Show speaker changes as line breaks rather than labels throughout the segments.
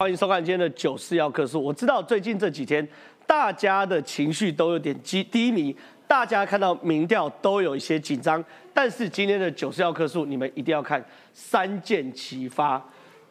欢迎收看今天的九四要客数。我知道最近这几天大家的情绪都有点低低迷，大家看到民调都有一些紧张。但是今天的九四要客数，你们一定要看三箭齐发：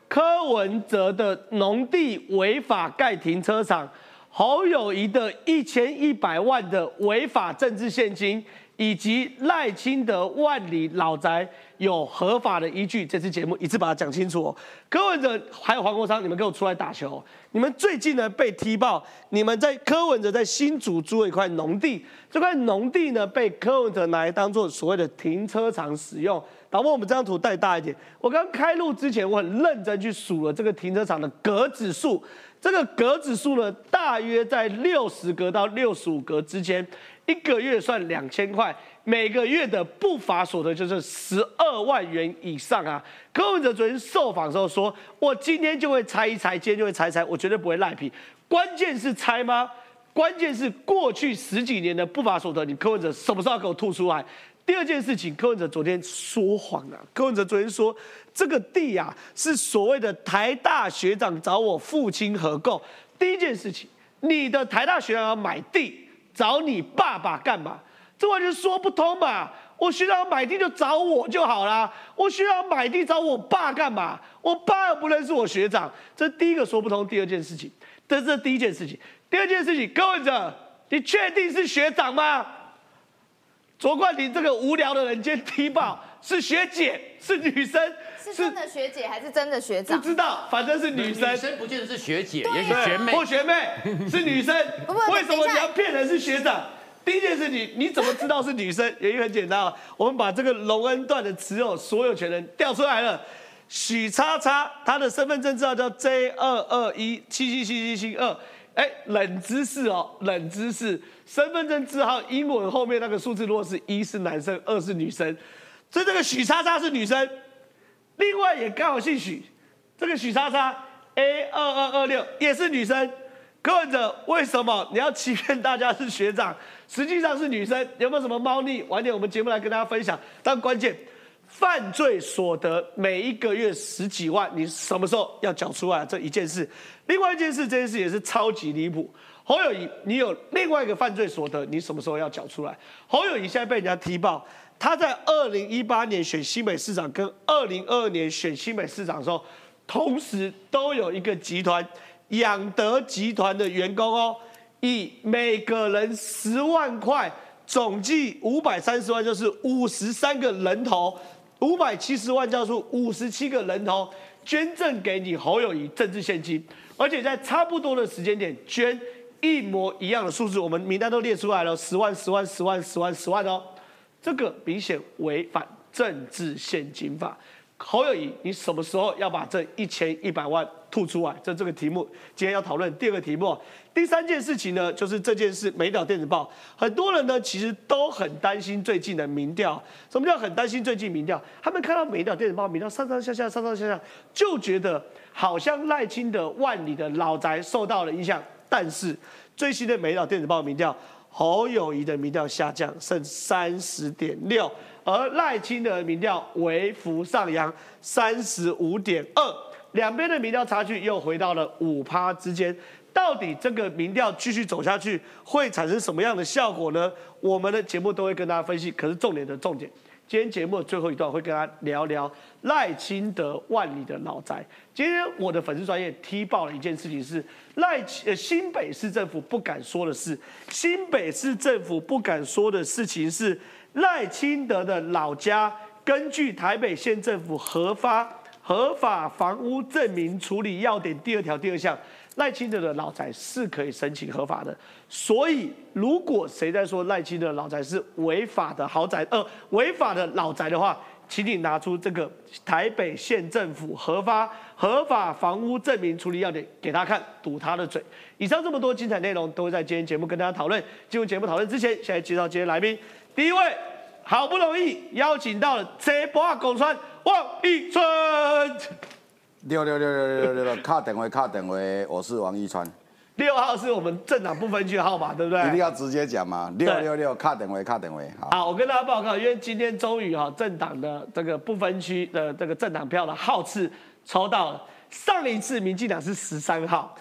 柯文哲的农地违法盖停车场，侯友谊的一千一百万的违法政治现金。以及赖清德万里老宅有合法的依据，这次节目一次把它讲清楚哦。柯文哲还有黄国昌，你们给我出来打球！你们最近呢被踢爆，你们在柯文哲在新竹租了一块农地，这块农地呢被柯文哲拿来当做所谓的停车场使用。导播，我们这张图带大一点。我刚开录之前，我很认真去数了这个停车场的格子数，这个格子数呢大约在六十格到六十五格之间。一个月算两千块，每个月的不法所得就是十二万元以上啊！柯文哲昨天受访的时候说：“我今天就会拆一拆，今天就会拆拆，我绝对不会赖皮。关键是拆吗？关键是过去十几年的不法所得，你柯文哲什么时候给我吐出来？第二件事情，柯文哲昨天说谎了。柯文哲昨天说这个地啊是所谓的台大学长找我父亲合购。第一件事情，你的台大学长要买地。”找你爸爸干嘛？这完全说不通嘛！我学长买地就找我就好啦。我学长买地找我爸干嘛？我爸又不认识我学长，这第一个说不通。第二件事情，这是第一件事情。第二件事情，各位者，你确定是学长吗？卓冠廷这个无聊的人间踢爆是学姐，是女生，
是真的学姐还是真的学长？
不知道，反正是女生。
女生不见得是学姐，也许学妹
或学妹是女生。为什么你要骗人是学长？第一件事情，你怎么知道是女生？原因很简单啊，我们把这个龙恩段的持有所有权人调出来了。许叉叉，他的身份证字号叫 J 二二一七七七七七二。哎，冷知识哦，冷知识，身份证字号英文后面那个数字，如果是一是男生，二是女生，所以这个许叉叉是女生。另外也刚好姓许，这个许叉叉 A 二二二六也是女生。柯文哲为什么你要欺骗大家是学长，实际上是女生？有没有什么猫腻？晚点我们节目来跟大家分享。但关键。犯罪所得每一个月十几万，你什么时候要缴出来？这一件事，另外一件事，这件事也是超级离谱。侯友谊，你有另外一个犯罪所得，你什么时候要缴出来？侯友谊现在被人家踢爆，他在二零一八年选新北市长跟二零二二年选新北市长的时候，同时都有一个集团养德集团的员工哦，以每个人十万块，总计五百三十万，就是五十三个人头。五百七十万叫做五十七个人头捐赠给你侯友谊政治现金，而且在差不多的时间点捐一模一样的数字，我们名单都列出来了，十万、十万、十万、十万、十万哦，这个明显违反政治现金法。侯友谊，你什么时候要把这一千一百万吐出来？这这个题目今天要讨论第二个题目。第三件事情呢，就是这件事。美岛电子报很多人呢，其实都很担心最近的民调。什么叫很担心最近民调？他们看到美岛电子报民调上上下下、上上下下，就觉得好像赖清德万里的老宅受到了影响。但是最新的美岛电子报民调，侯友谊的民调下降，剩三十点六。而赖清德民调微幅上扬三十五点二，两边的民调差距又回到了五趴之间。到底这个民调继续走下去会产生什么样的效果呢？我们的节目都会跟大家分析。可是重点的重点，今天节目最后一段会跟大家聊聊赖清德万里的老宅。今天我的粉丝专业踢爆了一件事情，是赖呃新北市政府不敢说的事。新北市政府不敢说的事情是。赖清德的老家，根据台北县政府核发合法房屋证明处理要点第二条第二项，赖清德的老宅是可以申请合法的。所以，如果谁在说赖清德的老宅是违法的豪宅，呃，违法的老宅的话，请你拿出这个台北县政府核发合法房屋证明处理要点给他看，堵他的嘴。以上这么多精彩内容，都会在今天节目跟大家讨论。进入节目讨论之前，先来介绍今天来宾。第一位，好不容易邀请到了这波公川王一川。
六六六六六六六，卡等位卡等位，我是王一川。
六号是我们政党不分区号码，对不对？
一定要直接讲嘛。六六六，卡等位卡等位。
好，我跟大家报告，因为今天终于哈政党的这个不分区的这个政党票的号次抽到了。上一次民进党是十三号，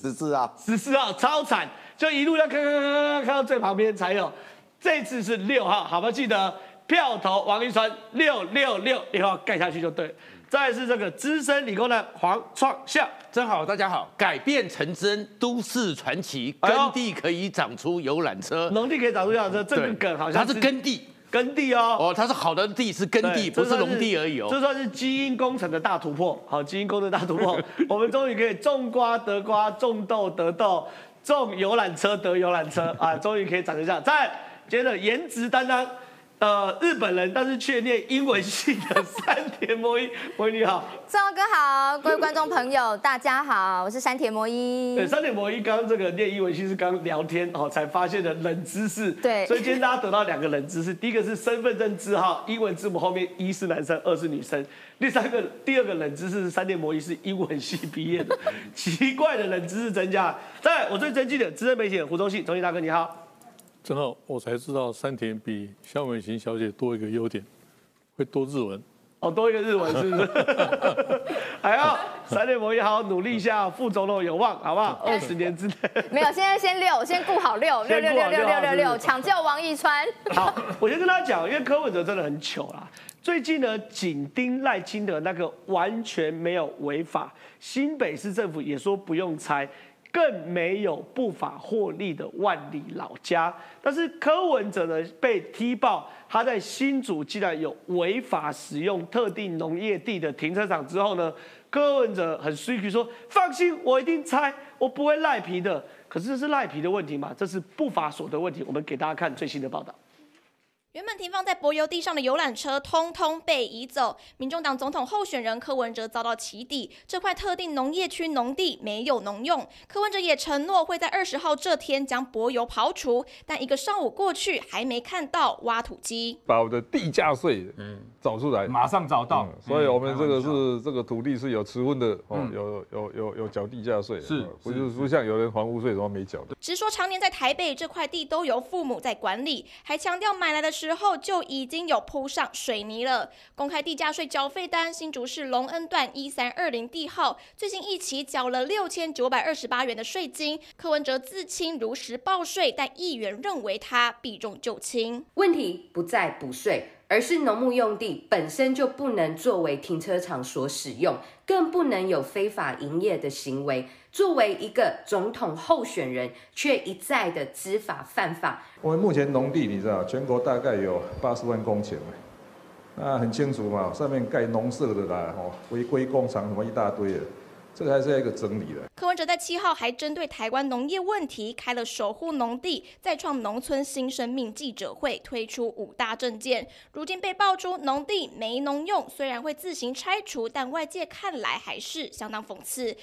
十四啊，
十四号超惨，就一路要看看看看看到最旁边才有。这次是六号，好不好？记得票投王一川六六六六号盖下去就对。再是这个资深理工的黄创孝，
真好，大家好，改变成真，都市传奇，耕地可以长出游览车，
农地可以长出游览车，这个梗好像
它是耕地，
耕地哦，
哦，它是好的地，是耕地，不是农地而已哦，
这算是基因工程的大突破，好，基因工程大突破，我们终于可以种瓜得瓜，种豆得豆，种游览车得游览车啊，终于可以长成这样。再接着颜值担当。呃，日本人，但是却念英文系的山田魔一，魔一你好，
正哥好，各位观众朋友大家好，我是山田魔一。
对，山田魔一刚刚这个念英文系是刚聊天哦才发现的冷知识。
对，
所以今天大家得到两个冷知识，第一个是身份证字号英文字母后面一是男生，二是女生。第三个，第二个冷知识是山田魔一是英文系毕业的，奇怪的冷知识增加。再，我最尊敬的资深媒体人胡忠信，忠信大哥你好。
正好我才知道山田比肖美琴小姐多一个优点，会多日文。
哦，多一个日文是不是？还要山田博也好好努力一下，副总统有望，好不好？二十年之内。
没有，现在先六，先顾好六，六六六六六六六，抢救王一川。
好，我先跟大家讲，因为柯文哲真的很糗啦。最近呢，紧盯赖清德那个完全没有违法，新北市政府也说不用拆。更没有不法获利的万里老家，但是柯文哲呢被踢爆，他在新竹竟然有违法使用特定农业地的停车场之后呢，柯文哲很 s w 说放心，我一定拆，我不会赖皮的。可是这是赖皮的问题吗？这是不法所得问题。我们给大家看最新的报道。
原本停放在柏油地上的游览车，通通被移走。民众党总统候选人柯文哲遭到起底，这块特定农业区农地没有农用。柯文哲也承诺会在二十号这天将柏油刨除，但一个上午过去，还没看到挖土机。
把我的地价税嗯找出来，
马上找到。
所以我们这个是这个土地是有持分的哦，有有有有缴地价税，
是
不是不像有人房屋税什么没缴的？
直说常年在台北这块地都由父母在管理，还强调买来的。时候就已经有铺上水泥了。公开地价税缴费单，新竹市隆恩段一三二零地号，最近一起缴了六千九百二十八元的税金。柯文哲自清如实报税，但议员认为他避重就轻。
问题不在补税。而是农牧用地本身就不能作为停车场所使用，更不能有非法营业的行为。作为一个总统候选人，却一再的知法犯法。
我们目前农地，你知道，全国大概有八十万公顷，那很清楚嘛，上面盖农舍的啦，吼，违规工厂什么一大堆的。这个还是一个真理的。
柯文哲在七号还针对台湾农业问题开了守护农地、再创农村新生命记者会，推出五大政见。如今被爆出农地没农用，虽然会自行拆除，但外界看来还是相当讽刺。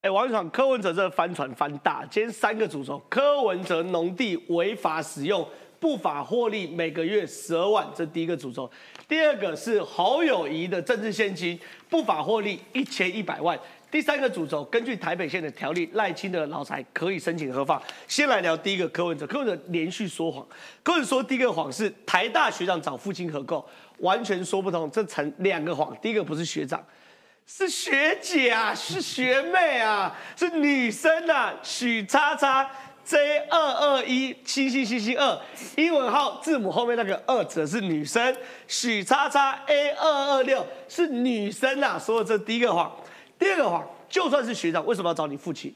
哎，王一爽，柯文哲这翻船翻大，今天三个主轴：柯文哲农地违法使用、不法获利，每个月十二万，这第一个主轴；第二个是侯友谊的政治现金不法获利一千一百万。第三个主轴，根据台北县的条例，赖清德老财可以申请核放。先来聊第一个柯文哲，柯文哲连续说谎。柯文哲说第一个谎是台大学长找父亲合购，完全说不通，这成两个谎。第一个不是学长，是学姐啊，是学妹啊，是女生啊，许叉叉 J 二二一七七七七二，英文号字母后面那个二指的是女生，许叉叉 A 二二六是女生啊，说的这第一个谎。第二个谎，就算是学长，为什么要找你父亲？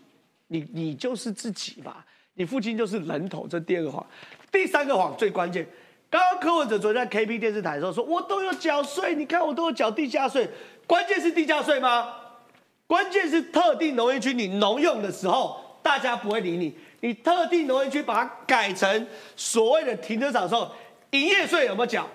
你你就是自己吧，你父亲就是人头。这第二个谎，第三个谎最关键。刚刚柯文哲昨天在 K P 电视台的时候说，我都有缴税，你看我都有缴地价税。关键是地价税吗？关键是特定农业区你农用的时候，大家不会理你。你特定农业区把它改成所谓的停车场的时候，营业税有没有缴？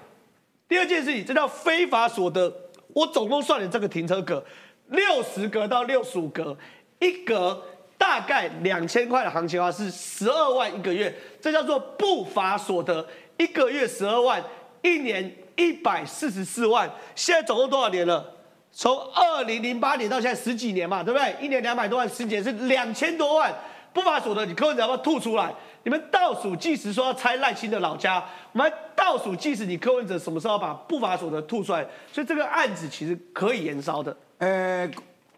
第二件事情，这叫非法所得。我总共算你这个停车格。六十格到六十五格，一格大概两千块的行情的话是十二万一个月，这叫做不法所得，一个月十二万，一年一百四十四万，现在总共多少年了？从二零零八年到现在十几年嘛，对不对？一年两百多万，十几年是两千多万，不法所得，你柯文哲要不要吐出来？你们倒数计时说要拆赖清的老家，我们倒数计时，你柯文哲什么时候把不法所得吐出来？所以这个案子其实可以延烧的。
诶，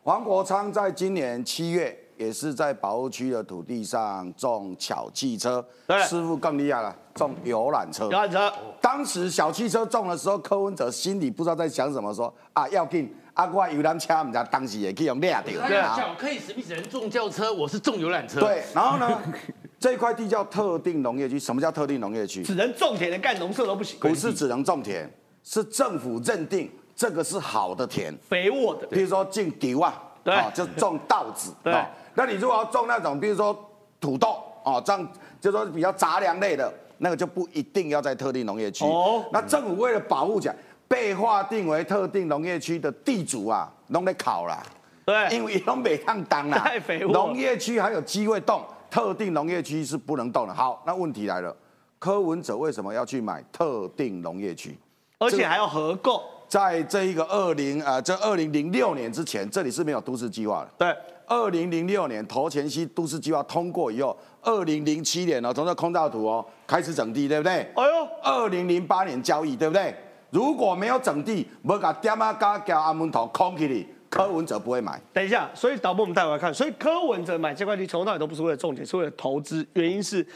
黄国昌在今年七月也是在保护区的土地上种小汽车，
对
师傅更厉害了，种游览车。
游览车，
当时小汽车种的时候，柯文哲心里不知道在想什么，说啊要进，啊我游览车，唔知道当时也可以用掠掉。
对啊，小 K 史密斯人种轿车，我是种游览车。
对，然后呢，这块地叫特定农业区。什么叫特定农业区？
只能种田的，干农舍都不行。
不是只能种田，是政府认定这个是好的田，
肥沃的，
比如说种稻啊，
对
哦就种稻子。
对
哦那你如果要种那种，比如说土豆哦，这样就说比较杂粮类的，那个就不一定要在特定农业区。
哦
那政府为了保护起来，被划定为特定农业区的地主啊，弄来考啦。
对，
因为都没当当啦，
太肥沃
农业区还有机会动，特定农业区是不能动的。好，那问题来了，柯文哲为什么要去买特定农业区？
而且还要合购。
在这一个二零呃，这二零零六年之前，这里是没有都市计划的。
对，
二零零六年头前溪都市计划通过以后，二零零七年哦，从这空照图哦开始整地，对不对？
哎呦，
二零零八年交易，对不对？如果没有整地，没把点啊加加安门头空起里，柯文哲不会买。
等一下，所以导播我们带回来看，所以柯文哲买这块地从头到尾都不是为了重点，是为了投资。原因是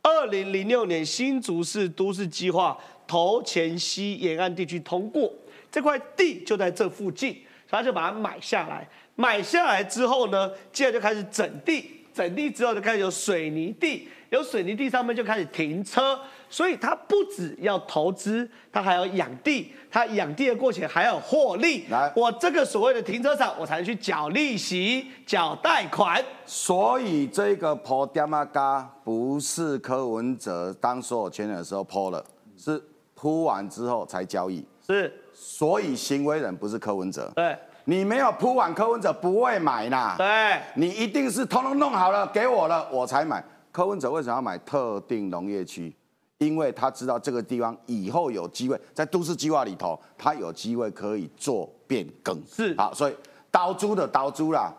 二零零六年新竹市都市计划头前溪沿岸地区通过，这块地就在这附近，所以他就把它买下来。买下来之后呢，接着就开始整地，整地之后就开始有水泥地，有水泥地上面就开始停车，所以他不只要投资，他还要养地，他养地的过程还要获利。
来
我这个所谓的停车场，我才能去缴利息、缴贷款。
所以这个抛点啊嘎不是柯文哲当所有权人的时候抛了，是铺完之后才交易。
是，
所以行为人不是柯文哲，
对
你没有铺完，柯文哲不会买呐。
对，
你一定是通通弄好了给我了，我才买。柯文哲为什么要买特定农业区？因为他知道这个地方以后有机会在都市计划里头，他有机会可以做变更。
是
好，所以岛租的岛租啦，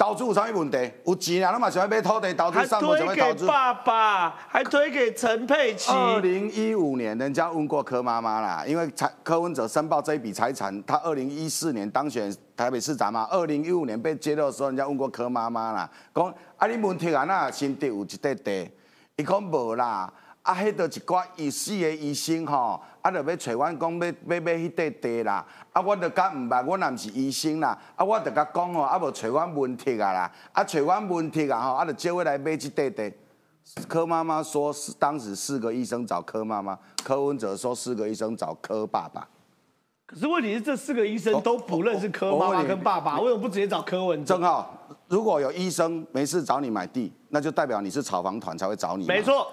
投资有啥物问题？有钱啊，那嘛想要买土地投资，
还
上不想
推
要投资。
给爸爸，还推给陈佩琪。
二零一五年，人家问过柯妈妈啦，因为财柯文哲申报这一笔财产，他二零一四年当选台北市长嘛，二零一五年被揭露的时候，人家问过柯妈妈啦，讲啊你问题啊那新地有一块地，伊讲无啦，啊迄个一寡医死的医生吼，啊就要找阮讲要要买迄块地啦，啊我就甲毋捌，我也毋是医生啦，啊我就甲讲吼，啊无找阮文体啊啦，啊找阮文体啊吼，啊就借我来买即块地。柯妈妈说是当时四个医生找柯妈妈，柯文哲说四个医生找柯爸爸。
可是问题是，这四个医生都不认识柯妈妈跟爸爸，为什么不直接找柯文哲？
正好，如果有医生没事找你买地，那就代表你是炒房团才会找你。
没，错，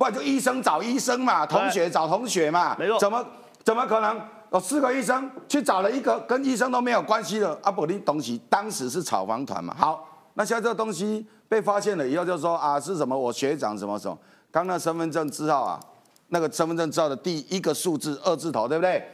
不然就医生找医生嘛，同学找同学嘛。
没错
怎么怎么可能有四个医生去找了一个跟医生都没有关系的阿伯利东西？当时是炒房团嘛。好，那现在这个东西被发现了以后，就说啊是什么？我学长什么什么，刚那身份证字号啊，那个身份证字号的第一个数字二字头，对不对？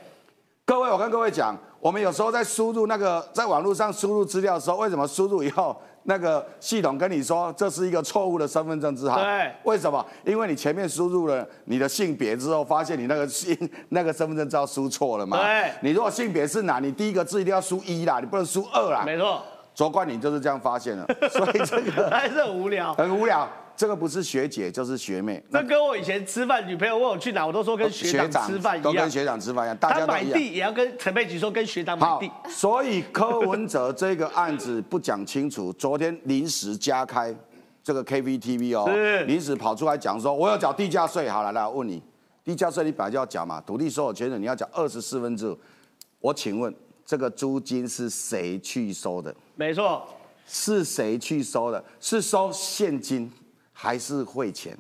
各位，我跟各位讲，我们有时候在输入那个在网络上输入资料的时候，为什么输入以后那个系统跟你说这是一个错误的身份证字号？
对
为什么？因为你前面输入了你的性别之后，发现你那个性 那个身份证字号输错了嘛？
对
你如果性别是哪，你第一个字一定要输一啦，你不能输二啦。
没错，
卓冠你就是这样发现了，所以这个
还是很无聊。
很无聊。这个不是学姐就是学妹，
那跟我以前吃饭，女朋友问我去哪，我都说跟学长吃饭一样
都跟。学长吃饭一样，大
他
家都一样。
买地也要跟陈佩琪说，跟学长买
好
地。，
所以柯文哲这个案子不讲清楚，昨天临时加开这个 KVTV 哦
是，
临时跑出来讲说我要缴地价税。好了，来我问你，地价税你本来就要缴嘛，土地所有权人你要缴二十四分之五。我请问这个租金是谁去收的？
没错，
是谁去收的？是收现金还是汇钱？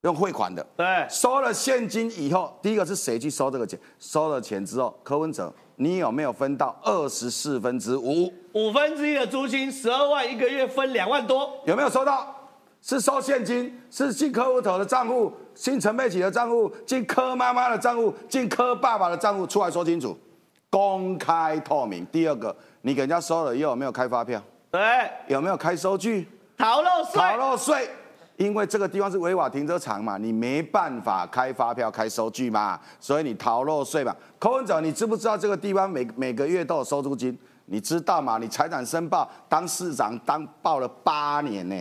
用汇款的。
对，
收了现金以后，第一个是谁去收这个钱？收了钱之后，柯文哲，你有没有分到二十四分之五？
五分之一的租金，十二万一个月分两万多。
有没有收到？是收现金，是进客户头的账户，进陈佩琪的账户，进柯妈妈的账户，进柯爸爸的账户，出来说清楚，公开透明。第二个，你给人家收了以后有没有开发票？
对，
有没有开收据？
逃漏税。
逃漏税，因为这个地方是违法停车场嘛，你没办法开发票、开收据嘛，所以你逃漏税嘛。柯文哲，你知不知道这个地方每每个月都有收租金？你知道吗？你财产申报当市长当报了八年呢，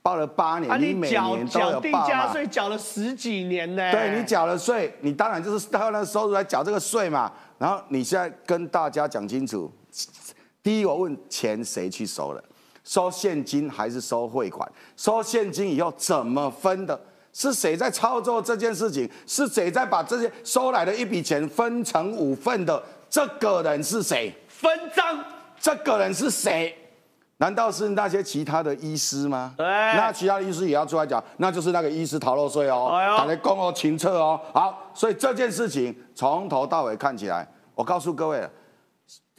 报了八年，你每
缴
年都有
缴定
报嘛？
价税缴了十几年呢。
对你缴了税，你当然就是靠那个收入来缴这个税嘛。然后你现在跟大家讲清楚，第一，我问钱谁去收了？收现金还是收汇款？收现金以后怎么分的？是谁在操作这件事情？是谁在把这些收来的一笔钱分成五份的？这个人是谁？
分赃，
这个人是谁？难道是那些其他的医师吗？
对
那其他的医师也要出来讲，那就是那个医师逃漏税哦，打来公哦清澈哦。好，所以这件事情从头到尾看起来，我告诉各位了，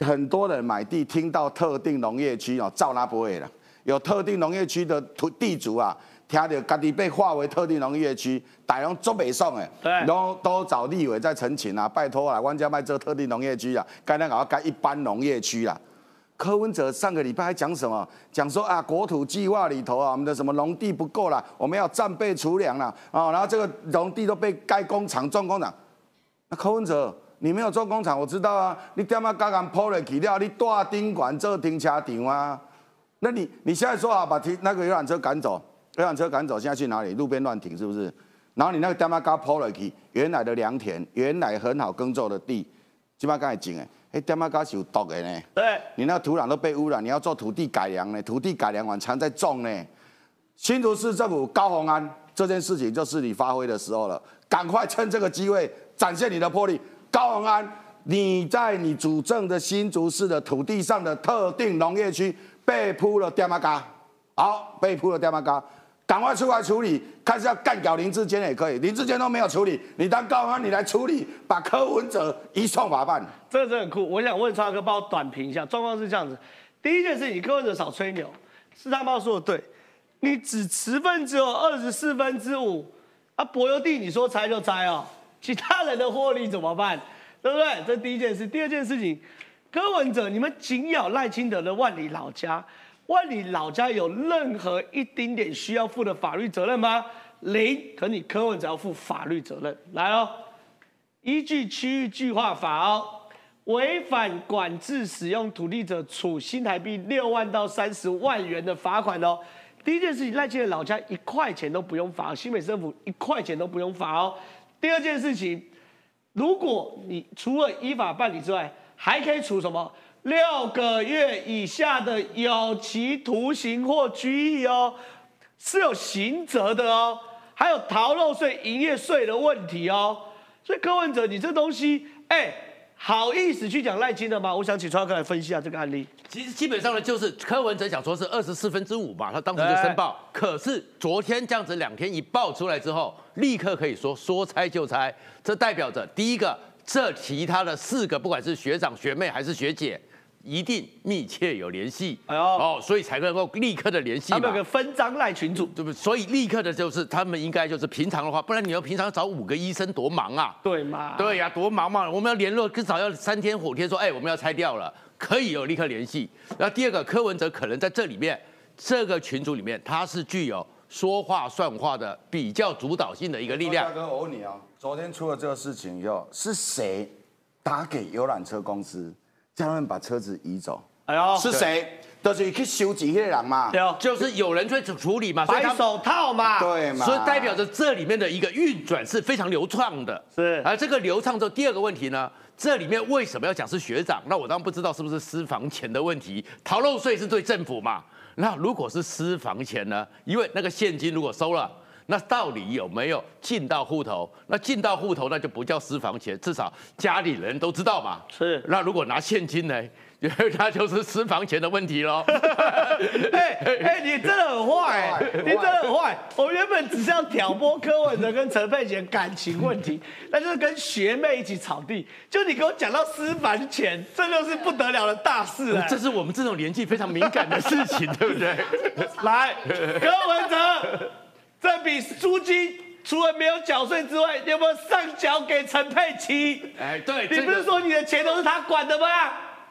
很多人买地听到特定农业区哦，照拿不会了。有特定农业区的土地主啊，听到家己被划为特定农业区，大家做北送哎，
对
都都找立委在澄清啊，拜托啊，万家卖这特定农业区啊，该那个该一般农业区啊。柯文哲上个礼拜还讲什么？讲说啊，国土计划里头啊，我们的什么农地不够了，我们要战备储粮了啊，然后这个农地都被盖工厂、重工厂。那柯文哲，你没有做工厂，我知道啊，你点啊刚刚铺了去了，你大宾馆做停车场啊？那你你现在说好，把停那个游览车赶走，游览车赶走，现在去哪里？路边乱停是不是？然后你那个点啊刚铺了去，原来的良田，原来很好耕作的地，基本上刚才种诶，哎点啊刚是有毒的呢。
对，
你那个土壤都被污染，你要做土地改良呢，土地改良完才能再种呢。新竹市政府高鸿安这件事情就是你发挥的时候了，赶快趁这个机会展现你的魄力。高鸿安，你在你主政的新竹市的土地上的特定农业区被铺了电马嘎，好，被铺了电马嘎，赶快出来处理，看是要干掉林志坚也可以，林志坚都没有处理，你当高鸿安你来处理，把柯文哲移送法办。
这个真的很酷。我想问川哥，帮我短评一下，状况是这样子：第一件事情，柯文哲少吹牛，是他妈说的对，你只持份只有二十四分之五，啊，柏油地你说拆就拆哦，其他人的获利怎么办？对不对？这第一件事。第二件事情，柯文哲，你们紧咬赖清德的万里老家，万里老家有任何一丁点需要负的法律责任吗？零。可你柯文哲要负法律责任，来哦。依据区域计划法哦，违反管制使用土地者，处新台币六万到三十万元的罚款哦。第一件事情，赖清德老家一块钱都不用罚，新北政府一块钱都不用罚哦。第二件事情，如果你除了依法办理之外，还可以处什么？六个月以下的有期徒刑或拘役哦，是有刑责的哦。还有逃漏税、营业税的问题哦。所以柯文哲，你这东西，哎，好意思去讲赖清德吗？我想请川哥来分析一下这个案例。
其实基本上呢，就是柯文哲想说是二十四分之五嘛，他当时就申报。可是昨天这样子两天一报出来之后，立刻可以说说拆就拆，这代表着第一个，这其他的四个不管是学长学妹还是学姐，一定密切有联系。
哎呦
哦，所以才能够立刻的联系嘛
他们有。个分赃赖群主，
对不对？所以立刻的就是他们应该就是平常的话，不然你要平常找五个医生多忙啊。
对吗？
对呀、多忙嘛！我们要联络，至少要三天五天说，哎，我们要拆掉了，可以有立刻联系。然后第二个，柯文哲可能在这里面这个群组里面，他是具有说话算话的比较主导性的一个力量
大。哥，我问你哦，昨天出了这个事情以后，是谁打给游览车公司，叫他们把车子移走？
哎呦，
是谁？就是去收钱那个人嘛。
对哦，
就是有人去处理嘛，所以他
白手套嘛，
对嘛？
所以代表着这里面的一个运转是非常流畅的。
是
而这个流畅之后，第二个问题呢，这里面为什么要讲是学长？那我当然不知道是不是私房钱的问题，逃漏税是对政府嘛？那如果是私房钱呢？因为那个现金如果收了。那到底有没有进到户头？那进到户头那就不叫私房钱，至少家里人都知道嘛。
是
那如果拿现金呢？那就是私房钱的问题喽。
哎哎，你真的很坏、
坏
你真的很坏。我原本只是要挑拨柯文哲跟陈佩琪的感情问题，那就是跟学妹一起草地。就你给我讲到私房钱，这就是不得了的大事哎、
这是我们这种年纪非常敏感的事情，对不对？
来，柯文哲，这笔租金除了没有缴税之外，有没有上缴给陈佩琪？
哎，对，
你不是说你的钱都是他管的吗？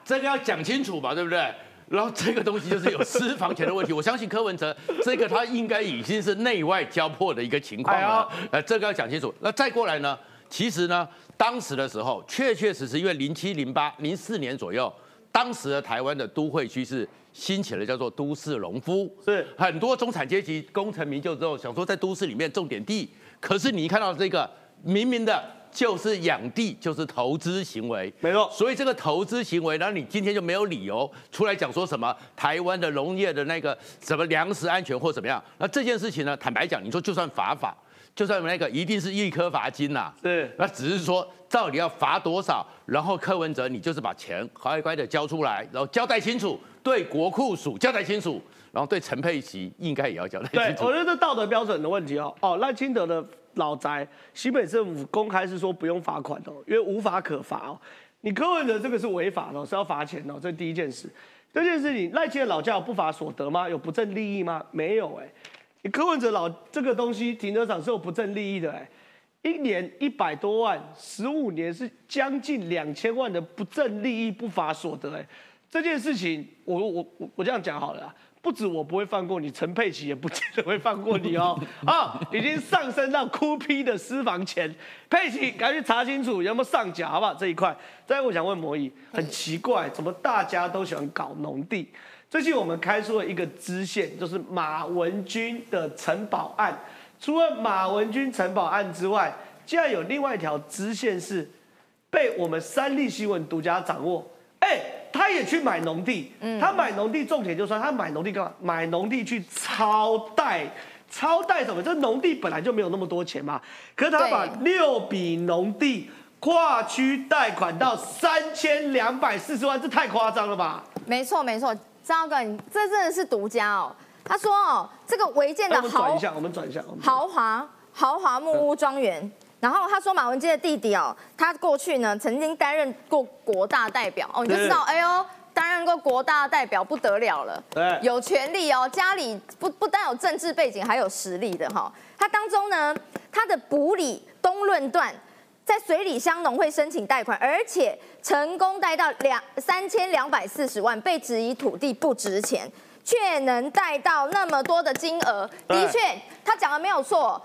这个要讲清楚嘛，对不对？然后这个东西就是有私房钱的问题，我相信柯文哲这个他应该已经是内外交迫的一个情况了。呃，这个要讲清楚。那再过来呢？其实呢，当时的时候确确实实因为零七、零八、零四年左右，当时的台湾的都会区是兴起了叫做都市农夫，
是
很多中产阶级功成名就之后，想说在都市里面种点地，可是你一看到这个明明的。就是养地，就是投资行为，
没错。
所以这个投资行为，然后你今天就没有理由出来讲说什么台湾的农业的那个什么粮食安全或怎么样。那这件事情呢，坦白讲，你说就算罚法，就算那个一定是一颗罚金呐。
对。
那只是说到底要罚多少，然后柯文哲你就是把钱乖乖的交出来，然后交代清楚，对国库署交代清楚，然后对陈佩琪应该也要交代清楚。
对，我觉得道德标准的问题哦。哦，赖清德的。老宅，西北政府公开是说不用罚款的，因为无法可罚哦。你柯文哲这个是违法的，是要罚钱的，这第一件事。第二件事情，赖清德老家有不法所得吗？有不正利益吗？没有哎。你柯文哲老这个东西，停车场是有不正利益的哎，一年一百多万，十五年是将近两千万的不正利益不法所得哎。这件事情，我我我我这样讲好了。不止我不会放过你，陈佩琪也不见得会放过你哦。啊，已经上升到哭批的私房钱，佩琪赶紧查清楚有没有上缴，好不好？这一块。再我想问魔仪，很奇怪，怎么大家都喜欢搞农地？最近我们开出了一个支线，就是马文君的城堡案。除了马文君城堡案之外，竟然有另外一条支线是被我们三立新闻独家掌握。哎。他也去买农地，他买农地种田就算，他买农地干嘛？买农地去超贷，超贷什么？这农地本来就没有那么多钱嘛。可是他把六笔农地跨区贷款到三千两百四十万，这太夸张了吧？
没错没错，张哥，你这真的是独家哦。他说哦，这个违建的
豪，我们转一下，我们转一下，
豪华豪华木屋庄园。然后他说马文基的弟弟哦，他过去呢曾经担任过国大代表哦，你就知道哎呦，担任过国大代表不得了了，
对，
有权利哦，家里不不单有政治背景，还有实力的哈。他当中呢，他的埔里东论段在水里乡农会申请贷款，而且成功贷到两三千两百四十万，被质疑土地不值钱，却能贷到那么多的金额，的确他讲的没有错。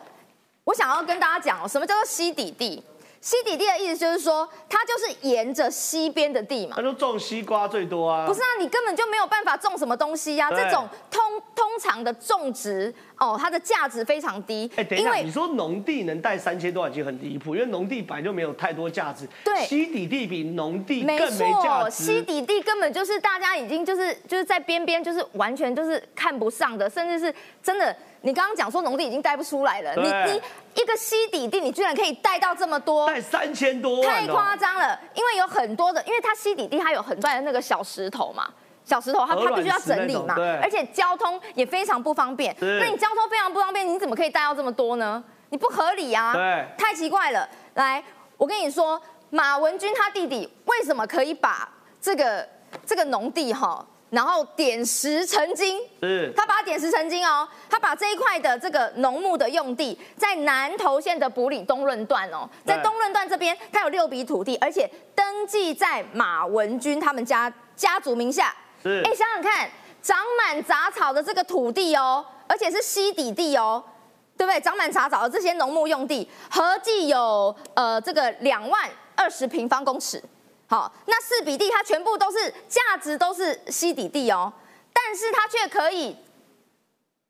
我想要跟大家讲哦，什么叫做西底地？西底地的意思就是说，它就是沿着西边的地嘛。
它就种西瓜最多啊。
不是啊，你根本就没有办法种什么东西呀。这种通通常的种植哦，它的价值非常低。
哎，等一下，你说农地能带三千多万已经很离谱，因为农地本来就没有太多价值。
对，
西底地比农地更没价值。
西底地根本就是大家已经就是就是在边边就是完全就是看不上的，甚至是真的。你刚刚讲说农地已经贷不出来了，你你一个西底地，你居然可以贷到这么多，
贷三千多万，
太夸张了。因为有很多的，因为它西底地它有很多的那个小石头嘛，小石头它它必须要整理嘛，而且交通也非常不方便。那你交通非常不方便，你怎么可以贷到这么多呢？你不合理啊，
对，
太奇怪了。来，我跟你说，马文君他弟弟为什么可以把这个这个农地哈？然后点石成金，
是，
他把它点石成金哦，他把这一块的这个农牧的用地，在南投县的埔里东润段哦，在东润段这边，他有六笔土地，而且登记在马文君他们家家族名下。
是，
哎，想想看，长满杂草的这个土地哦，而且是溪底地哦，对不对？长满杂草的这些农牧用地，合计有呃这个两万二十平方公尺。好，那四比地它全部都是价值都是西底地哦，但是它却可以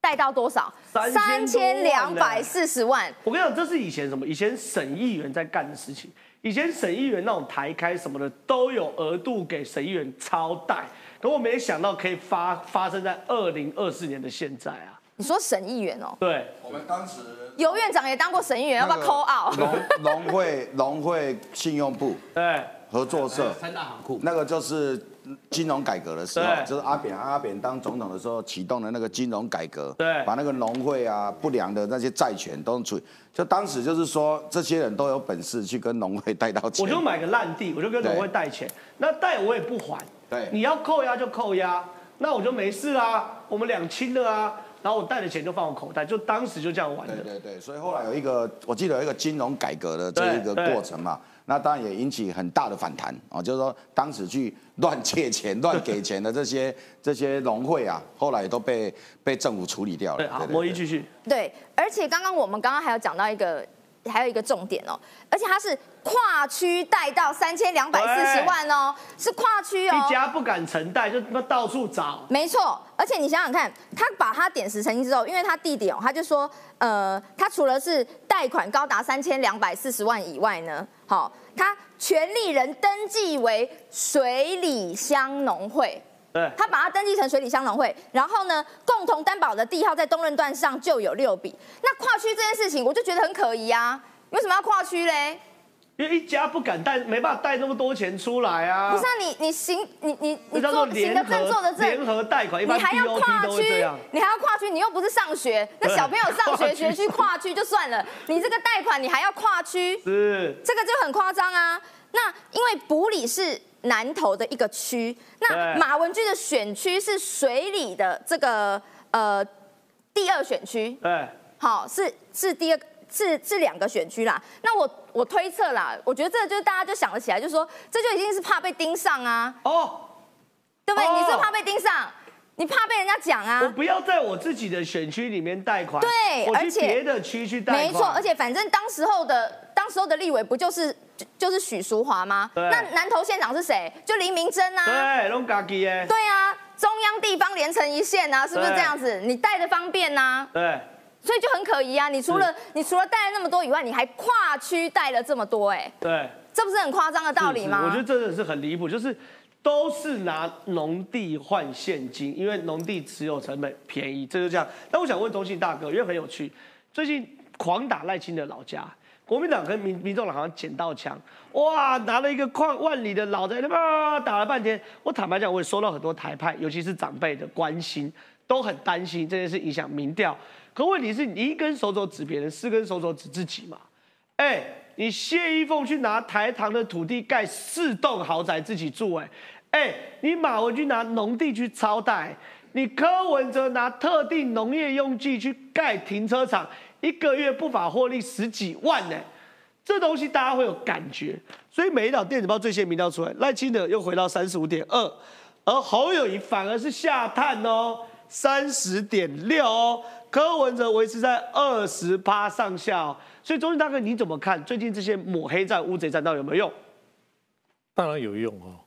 贷到多少？
三
千两百四十万。
我跟你讲，这是以前什么？以前省议员在干的事情。以前省议员那种台开什么的都有额度给省议员超贷，可我没想到可以发发生在二零二四年的现在啊！
你说省议员哦？
对，
我们当时
尤院长也当过省议员，要不要 call out？
农农会农会信用部
对。
合作社。
三大行库，
那个就是金融改革的时候，就是阿扁阿扁当总统的时候启动的那个金融改革，
对，
把那个农会啊不良的那些债权都处，就当时就是说这些人都有本事去跟农会贷到钱，
我就买个烂地，我就跟农会贷钱，那贷我也不还，
对，
你要扣押就扣押，那我就没事啦，我们两清了啊，然后我带的钱就放我口袋，就当时就这样玩的，
对对对，所以后来有一个我记得有一个金融改革的这一个过程嘛。那当然也引起很大的反弹啊，就是说当时去乱借钱、乱给钱的这些这些农会啊，后来都被被政府处理掉了。
对，好，摩一继续。
对，而且刚刚我们刚刚还有讲到一个还有一个重点哦，而且它是跨区贷到三千两百四十万哦，是跨区哦。
一家不敢承贷，就他妈到处找。
没错，而且你想想看，他把他点石成金之后，因为他弟弟哦，他就说，呃，他除了是贷款高达三千两百四十万以外呢，好，他权利人登记为水里乡农会。
对，
他把它登记成水里乡农会，然后呢，共同担保的地号在东润段上就有六笔。那跨区这件事情，我就觉得很可疑啊！为什么要跨区嘞？
因为一家不敢贷，没办法贷那么多钱出来啊。
不是啊，你你行，你你你
做
行的证，做的证，
联合贷款，
你还要跨区，你还要跨区，你又不是上学，那小朋友上学学区跨区就算了，你这个贷款你还要跨区，
是
这个就很夸张啊。那因为埔里是。南投的一个区，那马文君的选区是水里的这个呃第二选区，
对，
好是是第二是是两个选区啦。那我我推测啦，我觉得这就是大家就想得起来，就是说这就已经是怕被盯上啊，哦，对不对？你是怕被盯上，你怕被人家讲啊。
我不要在我自己的选区里面贷款，
对，
而且别的区去贷款，
没错，而且反正当时候的。当时候的立委不就是就是许淑华吗？那南投县长是谁？就林明珍啊。
对，龙嘎基耶。
对啊，中央地方连成一线啊，是不是这样子？你带的方便呐。
对。
所以就很可疑啊！你除了你除了带了那么多以外，你还跨区带了这么多，哎。
对。
这不是很夸张的道理吗？
我觉得真的是很离谱，就是都是拿农地换现金，因为农地持有成本便宜，这就这样。但我想问中信大哥，因为很有趣，最近狂打赖清的老家。国民党跟民民众党好像捡到枪，哇，拿了一个矿万里的老宅，他妈打了半天。我坦白讲，我也收到很多台派，尤其是长辈的关心，都很担心这件事影响民调。可问题是你一根手指指别人，四根手指指自己嘛？哎，你谢依凤去拿台糖的土地盖四栋豪宅自己住，哎，哎，你马文君拿农地去超贷，你柯文哲拿特定农业用地去盖停车场。一个月不法获利十几万呢，这东西大家会有感觉，所以每一档电子报最新民调出来，赖清德又回到三十五点二，而侯友谊反而是下探哦，三十点六哦，柯文哲维持在二十八上下哦，所以中信大哥你怎么看最近这些抹黑战、乌贼战到底有没有用？
当然有用哦，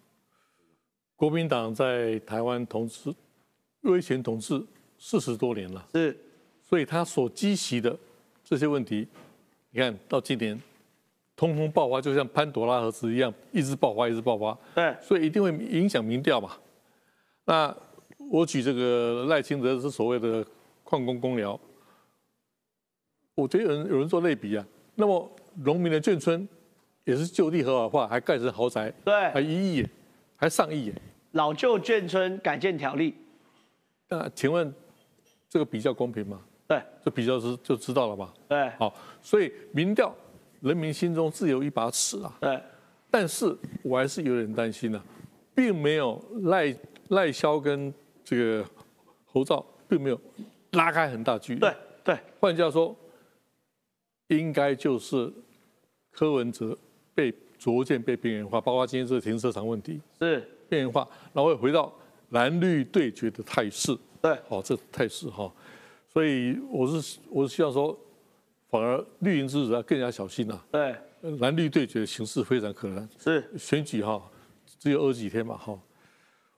国民党在台湾统治、威权统治四十多年了，
是。
所以他所积习的这些问题，你看到今年，通通爆发，就像潘多拉盒子一样，一直爆发，一直爆发。
对，
所以一定会影响民调嘛。那我举这个赖清德是所谓的矿工公僚，我觉得有人有人做类比啊。那么农民的眷村也是就地合法化，还盖成豪宅，
对，
还一亿，还上亿。
老旧眷村改建条例，
那请问这个比较公平吗？
对，
就比较知就知道了吧。
对，
好，所以民调，人民心中自有一把尺啊。
对，
但是我还是有点担心呢，并没有赖赖萧跟这个侯兆，并没有拉开很大距离。
对对，
换句话说，应该就是柯文哲被逐渐被边缘化，包括今天这个停车场问题
是
边缘化，然后回到蓝绿对决的态势。
对，
好，这态势哈。所以我是我是希望说，反而绿营支持要更加小心呐。
对，
蓝绿对决的形势非常可能。
是
选举哈，只有二十几天嘛哈。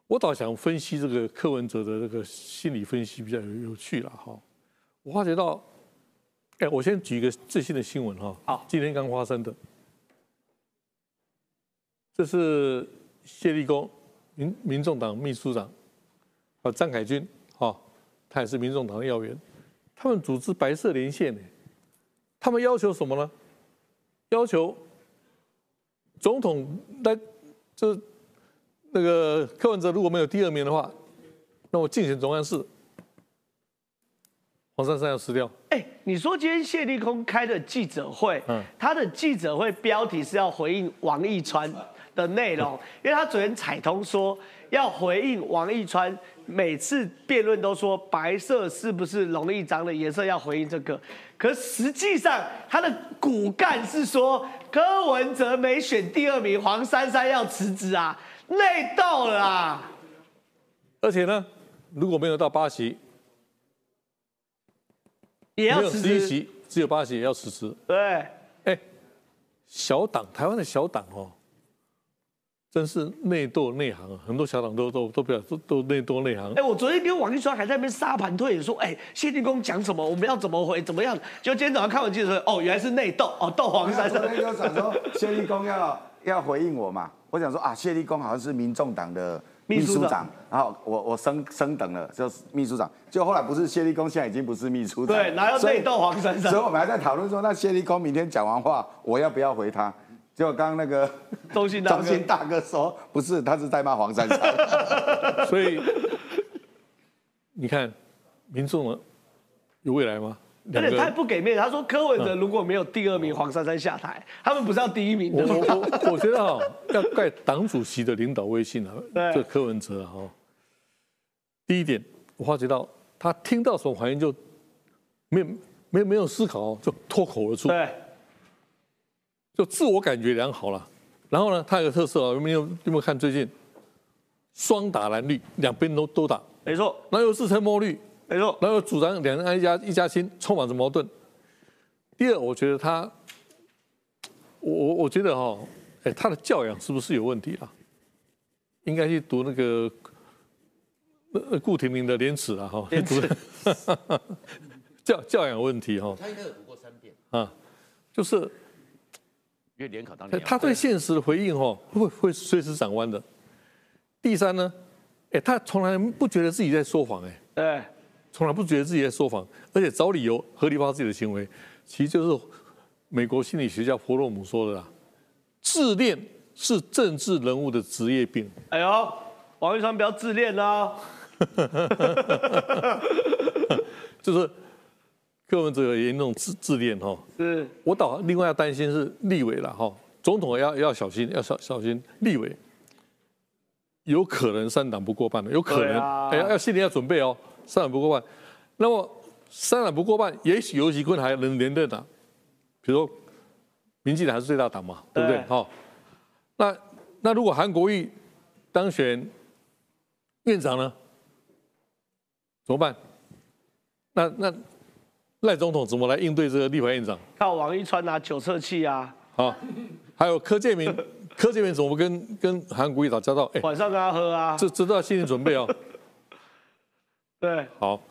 我倒想分析这个柯文哲的这个心理分析比较有有趣了哈。我发觉到，哎，我先举一个最新的新闻哈。
好，
今天刚发生的，这是谢立功，民民众党秘书长，啊张凯军，哈。他也是民众党的要员，他们组织白色连线呢，他们要求什么呢？要求总统来，就是那个柯文哲如果没有第二名的话，那我竞选总干事黄珊珊要撕掉。
哎，你说今天谢立空开的记者会，嗯，他的记者会标题是要回应王义川的内容，因为他昨天彩通说要回应王义川。每次辩论都说白色是不是容易脏的颜色？要回应这个，可实际上他的骨干是说柯文哲没选第二名，黄珊珊要辞职啊，内斗了啊！
而且呢，如果没有到八席，
也要辞职，
只有八席也要辞职。
对，
哎，小党，台湾的小党哦，真是内斗内行啊，很多小党都都都不要都都内斗内行。
哎，我昨天跟王一川还在那边沙盘推演，说，哎，谢立功讲什么，我们要怎么回，怎么样？就今天早上看完记者说，哦，原来是内斗，哦，斗黄珊珊。
昨天就想说谢立功要要回应我嘛，我想说啊，谢立功好像是民众党的。秘书长，然后我我升升等了，就是秘书长。就后来不是谢立功，现在已经不是秘书长。
对，哪有内斗黄珊珊？
所以我们还在讨论说，那谢立功明天讲完话，我要不要回他？结果刚刚那个
中信中
信大哥说，不是，他是在骂黄珊珊。
所以你看，民众有未来吗？
而且他也不给面子，他说柯文哲如果没有第二名黄珊珊下台，他们不是要第一名的
吗？我我我觉得哈，要怪党主席的领导威信啊，这柯文哲哈。第一点，我发觉到他听到什么反应就没没有没有思考就脱口而出，
对，
就自我感觉良好了。然后呢，他有个特色啊，有没有有没有看最近双打蓝绿，两边都都打，
没错，
那又是陈默绿。
没错，
然后主张两人一家一家亲，充满着矛盾。第二，我觉得他，我我我觉得哈，哎，他的教养是不是有问题啊？应该去读那个呃顾廷明的《廉耻》啊，哈，读教教养问题哈。
他应该有读过三遍
啊，就是
因为联考当年，
他对现实的回应哈，会会随时转弯的。第三呢，哎，他从来不觉得自己在说谎，哎，
对。
从来不觉得自己在说谎，而且找理由合理化自己的行为，其实就是美国心理学家弗洛姆说的啦。自恋是政治人物的职业病。
哎呦，王玉川不要自恋啦。
就是柯文哲有严重自自恋哈。
是。
我倒另外要担心是立委了哈，总统要要小心，要小小心立委，有可能三党不过半的，有可能，哎要心里要准备哦。三党不过半，那么三党不过半，也许游锡坤还能连任的，比如说民进党还是最大党嘛，对不对？好，那那如果韩国瑜当选院长呢，怎么办？那那赖总统怎么来应对这个立法院长？
靠王一川拿九测器啊！
好，还有柯建明，柯建明怎么跟跟韩国瑜打交道？
哎，晚上跟他喝啊！
这这都要心理准备哦。
对，
好，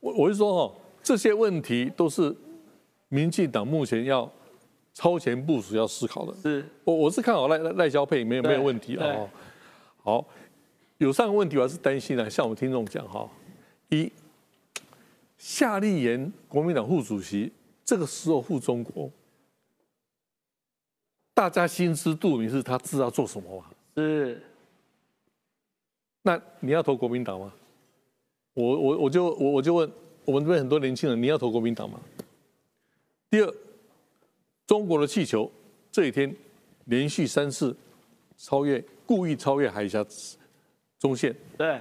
我我是说哦，这些问题都是民进党目前要超前部署、要思考的。
是，
我我是看好赖赖萧配没有没有问题啊。好，有三个问题我还是担心的，向我们听众讲哈。一，夏立言国民党副主席这个时候护中国，大家心知肚明是他知道做什么吗？
是。
那你要投国民党吗？我我我就我我就问我们这边很多年轻人，你要投国民党吗？第二，中国的气球这几天连续三次超越，故意超越海峡中线，
对，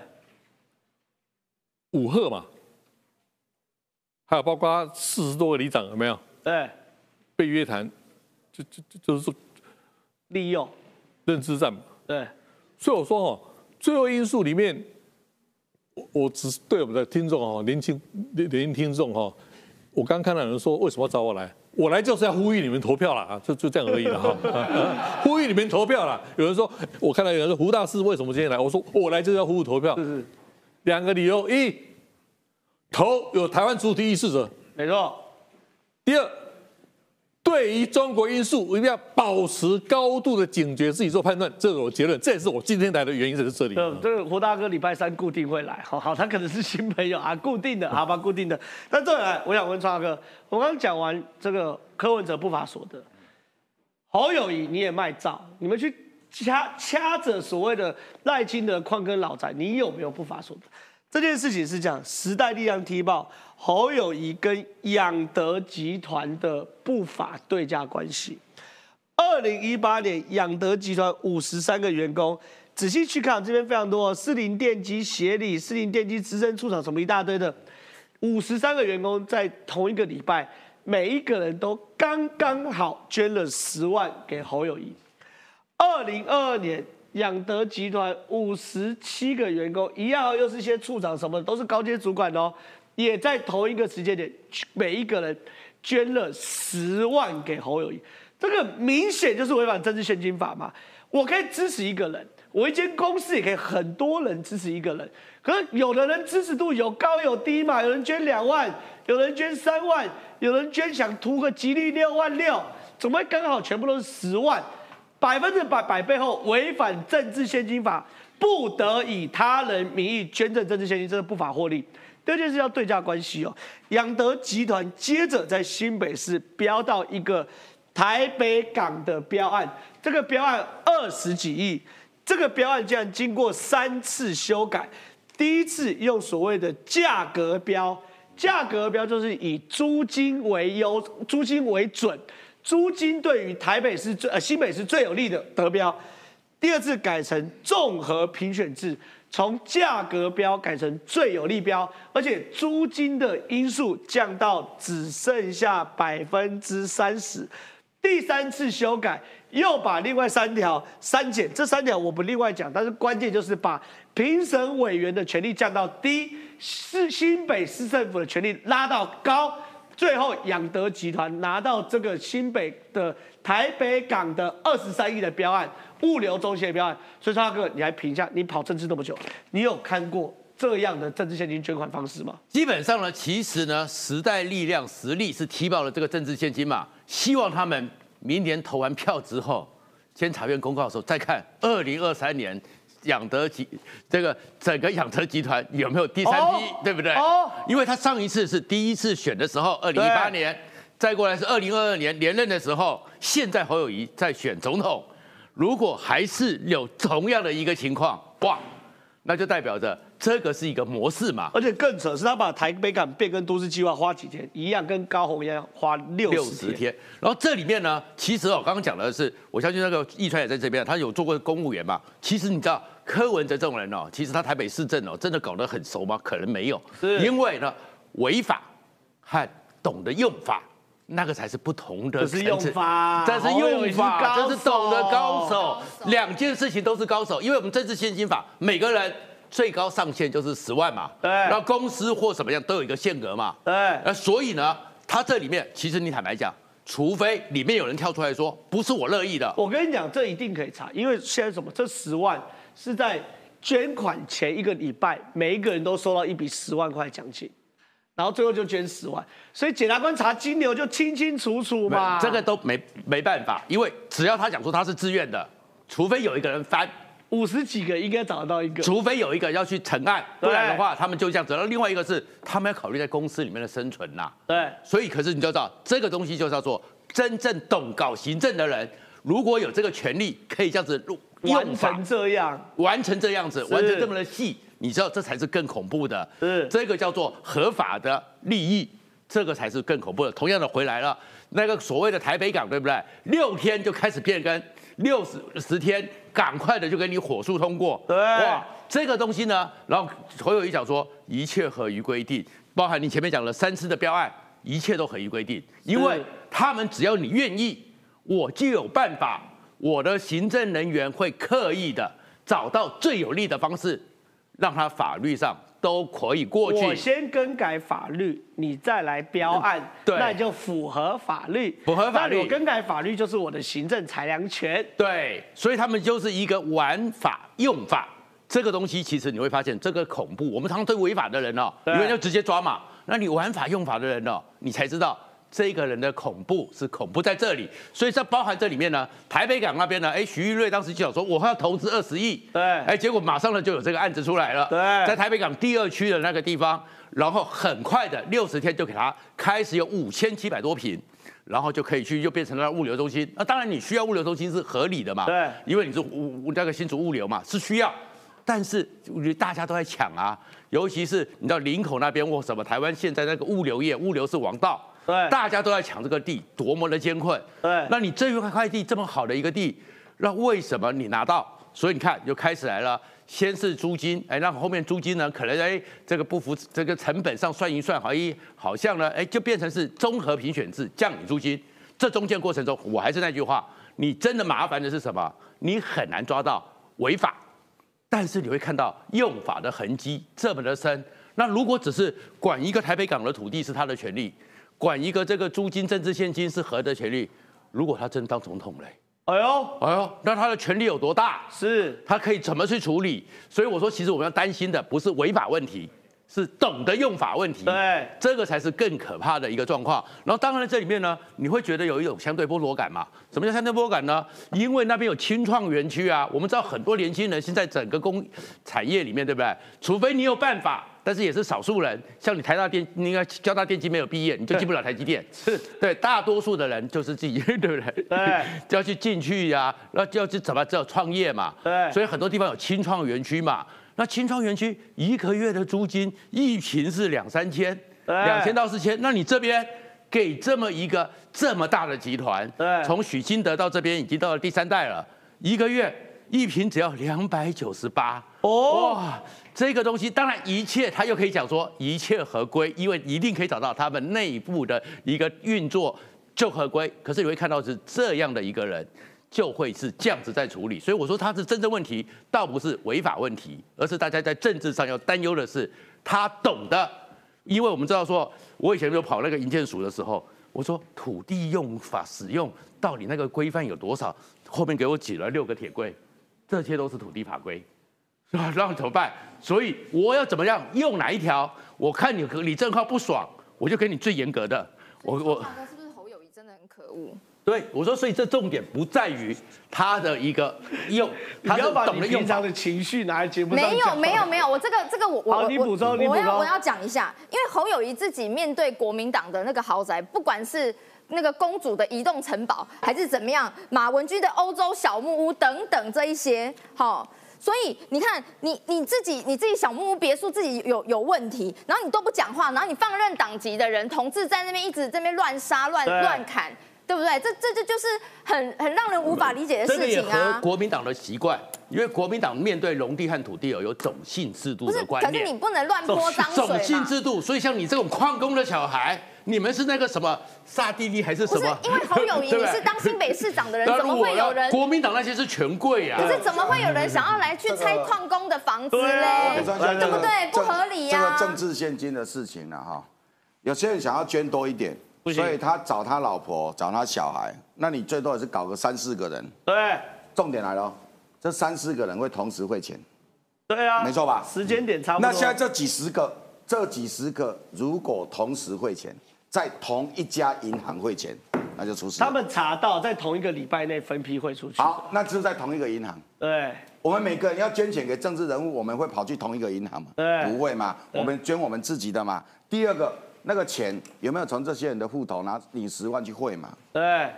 五鹤嘛，还有包括四十多个里长有没有？
对，
被约谈，就就就就是说
利用
认知战嘛。
对，
所以我说哦，最后因素里面。我只是对我们的听众哈，年轻年年轻听众哈，我刚看到有人说为什么要找我来？我来就是要呼吁你们投票了啊，就就这样而已了哈，呼吁你们投票了。有人说，我看到有人说胡大师为什么今天来？我说我来就是要呼吁投票。
是是，
两个理由：一，投有台湾主体意识者，
没错；
第二。对于中国因素，我一定要保持高度的警觉，自己做判断，这是我结论。这也是我今天来的原因，在这里。
这个胡大哥礼拜三固定会来，好 好，他可能是新朋友啊，固定的，好吧，固定的。那再来，我想问川大哥，我刚刚讲完这个柯文哲不法所得，侯友谊你也卖照，你们去掐掐着所谓的赖清德矿坑老宅，你有没有不法所得？这件事情是讲时代力量踢爆侯友谊跟养德集团的不法对价关系。二零一八年，养德集团五十三个员工，仔细去看这边非常多，四零电机协理、四零电机资深出厂什么一大堆的，五十三个员工在同一个礼拜，每一个人都刚刚好捐了十万给侯友谊。二零二二年。养德集团五十七个员工，一样又是一些处长什么的，都是高阶主管哦。也在同一个时间点，每一个人捐了十万给侯友谊，这个明显就是违反政治献金法嘛。我可以支持一个人，我一间公司也可以很多人支持一个人，可是有的人支持度有高有低嘛，有人捐两万，有人捐三万，有人捐想图个吉利六万六，怎么会刚好全部都是十万？百分之百百背后违反政治献金法，不得以他人名义捐赠政治献金，这是不法获利。第二件事要对价关系哦，养德集团接着在新北市标到一个台北港的标案，这个标案二十几亿，这个标案竟然经过三次修改，第一次用所谓的价格标，价格标就是以租金为优，租金为准。租金对于台北市最呃新北市最有利的得标，第二次改成综合评选制，从价格标改成最有利标，而且租金的因素降到只剩下百分之三十。第三次修改又把另外三条删减，这三条我不另外讲，但是关键就是把评审委员的权力降到低，市新北市政府的权力拉到高。最后，养德集团拿到这个新北的台北港的二十三亿的标案，物流中心的标案。所以，超哥，你来评价，你跑政治那么久，你有看过这样的政治现金捐款方式吗？
基本上呢，其实呢，时代力量实力是提报了这个政治现金嘛，希望他们明年投完票之后，监察院公告的时候再看二零二三年。养德集这个整个养德集团有没有第三批，对不对？哦，因为他上一次是第一次选的时候，二零一八年，再过来是二零二二年连任的时候，现在侯友谊在选总统，如果还是有同样的一个情况，哇，那就代表着。这个是一个模式嘛，
而且更扯是，他把台北港变更都市计划花几天一样，跟高雄一样花六十天。
然后这里面呢，其实我刚刚讲的是，我相信那个易川也在这边，他有做过公务员嘛。其实你知道柯文哲这种人哦，其实他台北市政哦，真的搞得很熟吗？可能没有，因为呢，违法和懂得用法，那个才是不同的。
这是用法，
这是用法，这是懂得高手，两件事情都是高手。因为我们政治现金法，每个人。最高上限就是十万嘛，
对，
然后公司或什么样都有一个限额嘛，
对，
那所以呢，它这里面其实你坦白讲，除非里面有人跳出来说不是我乐意的，
我跟你讲，这一定可以查，因为现在什么，这十万是在捐款前一个礼拜，每一个人都收到一笔十万块奖金，然后最后就捐十万，所以检察官查金流就清清楚楚嘛，
这个都没没办法，因为只要他讲说他是自愿的，除非有一个人翻。
五十几个应该找得到一个，
除非有一个要去承案，不然的话他们就这样子。然后另外一个是他们要考虑在公司里面的生存呐。
对，
所以可是你就知道这个东西就叫做真正懂搞行政的人，如果有这个权利，可以这样子
完成这样，
完成这样子，完成这么的细，你知道这才是更恐怖的。
是
这个叫做合法的利益，这个才是更恐怖的。同样的回来了，那个所谓的台北港，对不对？六天就开始变更。六十十天，赶快的就给你火速通过。
对，哇，
这个东西呢，然后侯友谊讲说，一切合于规定，包含你前面讲了三次的标案，一切都合于规定，因为他们只要你愿意，我就有办法，我的行政人员会刻意的找到最有利的方式，让他法律上。都可以过去。
我先更改法律，你再来标案，对那就符合法律。
符合法律。
我更改法律就是我的行政裁量权。
对，所以他们就是一个玩法用法。这个东西其实你会发现，这个恐怖。我们常常对违法的人哦，你们就直接抓嘛。那你玩法用法的人哦，你才知道。这个人的恐怖是恐怖在这里，所以这包含这里面呢。台北港那边呢，哎，徐玉瑞当时就想说，我要投资二十亿，
对，哎，
结果马上呢就有这个案子出来了，
对，
在台北港第二区的那个地方，然后很快的六十天就给他开始有五千七百多平，然后就可以去就变成了物流中心。那当然你需要物流中心是合理的嘛，
对，
因为你是物那个新竹物流嘛是需要，但是我觉得大家都在抢啊，尤其是你知道林口那边或什么台湾现在那个物流业，物流是王道。
对，
大家都在抢这个地，多么的艰困。
对，
那你这一块地这么好的一个地，那为什么你拿到？所以你看，就开始来了。先是租金，哎，那后面租金呢，可能哎，这个不符这个成本上算一算，好一好像呢，哎，就变成是综合评选制降你租金。这中间过程中，我还是那句话，你真的麻烦的是什么？你很难抓到违法，但是你会看到用法的痕迹这么的深。那如果只是管一个台北港的土地是他的权利，管一个这个租金、政治现金是何的权利？如果他真当总统嘞？
哎呦，
哎呦，那他的权力有多大？
是
他可以怎么去处理？所以我说，其实我们要担心的不是违法问题，是懂得用法问题。
对，
这个才是更可怕的一个状况。然后，当然这里面呢，你会觉得有一种相对剥夺感嘛？什么叫相对剥夺感呢？因为那边有清创园区啊，我们知道很多年轻人现在整个工产业里面，对不对？除非你有办法。但是也是少数人，像你台大电，你应该交大电机没有毕业，你就进不了台积电。
是
对，大多数的人就是自己，对不对？
对，
就要去进去呀，那就要去怎么只有创业嘛。
对，
所以很多地方有清创园区嘛。那清创园区一个月的租金一平是两三千，两千到四千。那你这边给这么一个这么大的集团，
对，
从许金德到这边已经到了第三代了，一个月。一平只要两百九十八哦，哇，这个东西当然一切他又可以讲说一切合规，因为一定可以找到他们内部的一个运作就合规。可是你会看到是这样的一个人，就会是这样子在处理。所以我说他是真正问题，倒不是违法问题，而是大家在政治上要担忧的是他懂得。因为我们知道说，我以前就跑那个营建署的时候，我说土地用法使用到底那个规范有多少？后面给我举了六个铁柜。这些都是土地法规，那怎么办？所以我要怎么样用哪一条？我看你和李正浩不爽，我就给你最严格的。我我
是不是侯友谊真的很可恶？
对，我说，所以这重点不在于他的一个用，
他要把你平常的情绪拿来节目
上没有没有没有，我这个这个我
我我我
要我要讲一下，因为侯友谊自己面对国民党的那个豪宅，不管是。那个公主的移动城堡还是怎么样？马文君的欧洲小木屋等等这一些，好，所以你看，你你自己你自己小木屋别墅自己有有问题，然后你都不讲话，然后你放任党籍的人同志在那边一直这边乱杀乱乱砍，对不对？这这这就是很很让人无法理解的事情
啊！和国民党的习惯，因为国民党面对农地和土地有有种姓制度的观
念，可是你不能乱泼脏水
种姓制度，所以像你这种矿工的小孩。你们是那个什么萨蒂利还是什么？
因为侯友谊 你是当新北市长的人，怎么会有人？
国民党那些是权贵啊！
可是怎么会有人想要来去拆矿工的房子嘞？对不对？不合理呀！
这个政治现金的事情了，哈，有些人想要捐多一点，所以他找他老婆，找他小孩，那你最多也是搞个三四个人。
对，
重点来了，这三四个人会同时汇钱。
对啊，
没错吧？
时间点差不多。
那现在这几十个，这几十个如果同时汇钱。在同一家银行汇钱，那就出事。
他们查到在同一个礼拜内分批汇出去。
好，那就是在同一个银行。
对，
我们每个人要捐钱给政治人物，我们会跑去同一个银行吗？
对，
不会嘛，我们捐我们自己的嘛。第二个，那个钱有没有从这些人的户头拿领十万去汇嘛？
对。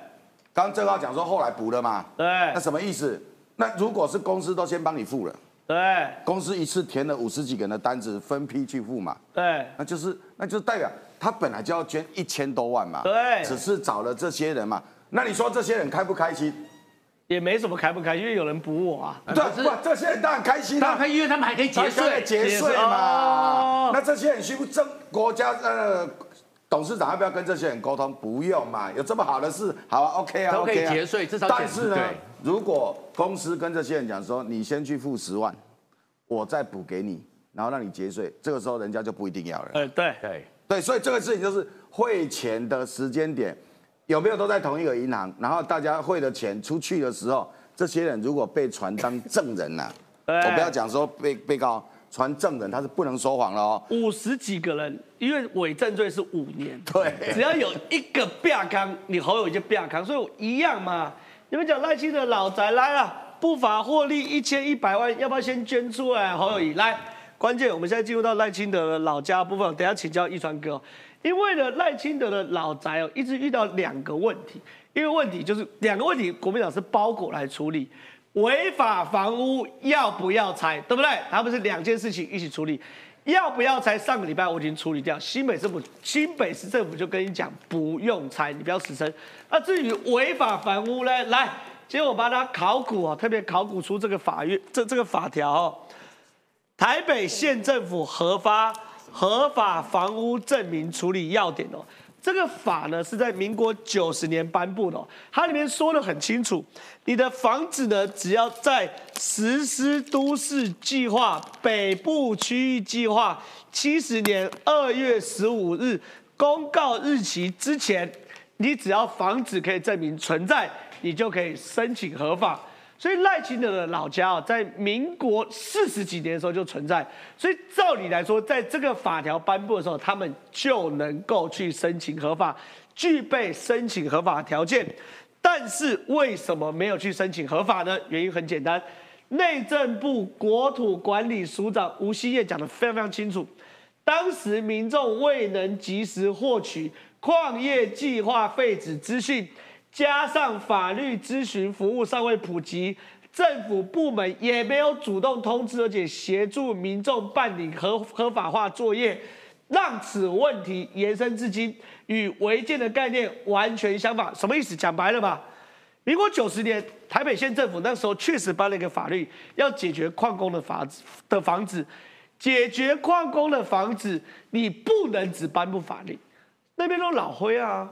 刚正浩讲说后来补了嘛？
对。
那什么意思？那如果是公司都先帮你付了，
对，
公司一次填了五十几个人的单子，分批去付嘛？
对，
那就是那就代表。他本来就要捐一千多万嘛，
对，
只是找了这些人嘛。那你说这些人开不开心？
也没什么开不开心，因为有人补我啊。
对，不，这些人当然开心
当然，因为他们还可以节税，
节税嘛。那这些人需不政国家呃董事长要不要跟这些人沟通？不用嘛，有这么好的事，好啊，OK 啊
，OK 啊。节税，至少。
但是呢，如果公司跟这些人讲说，你先去付十万，我再补给你，然后让你节税，这个时候人家就不一定要了。
哎，对
对。
对，所以这个事情就是汇钱的时间点有没有都在同一个银行，然后大家汇的钱出去的时候，这些人如果被传当证人呐，我不要讲说被被告传证人，他是不能说谎了哦。
五十几个人，因为伪证罪是五年，
对，
只要有一个变康，你侯友就变康，所以一样嘛。你们讲赖清德老宅来了，不法获利一千一百万，要不要先捐出来？侯友谊来。关键，我们现在进入到赖清德的老家部分，等下请教易川哥。因为呢，赖清德的老宅哦，一直遇到两个问题。一个问题就是两个问题，国民党是包裹来处理，违法房屋要不要拆，对不对？他们是两件事情一起处理，要不要拆？上个礼拜我已经处理掉，新北政府新北市政府就跟你讲不用拆，你不要死撑。那至于违法房屋呢？来，今天我帮他考古哦，特别考古出这个法律这这个法条哦。台北县政府核发合法房屋证明处理要点哦，这个法呢是在民国九十年颁布的，它里面说的很清楚，你的房子呢只要在实施都市计划北部区域计划七十年二月十五日公告日期之前，你只要房子可以证明存在，你就可以申请合法。所以赖清德的老家啊，在民国四十几年的时候就存在，所以照理来说，在这个法条颁布的时候，他们就能够去申请合法，具备申请合法条件。但是为什么没有去申请合法呢？原因很简单，内政部国土管理署长吴锡业讲的非常非常清楚，当时民众未能及时获取矿业计划废止资讯。加上法律咨询服务尚未普及，政府部门也没有主动通知，而且协助民众办理合合法化作业，让此问题延伸至今，与违建的概念完全相反。什么意思？讲白了吧？民国九十年，台北县政府那时候确实颁了一个法律，要解决矿工的房子的房子，解决矿工的房子，你不能只颁布法律，那边都老灰啊。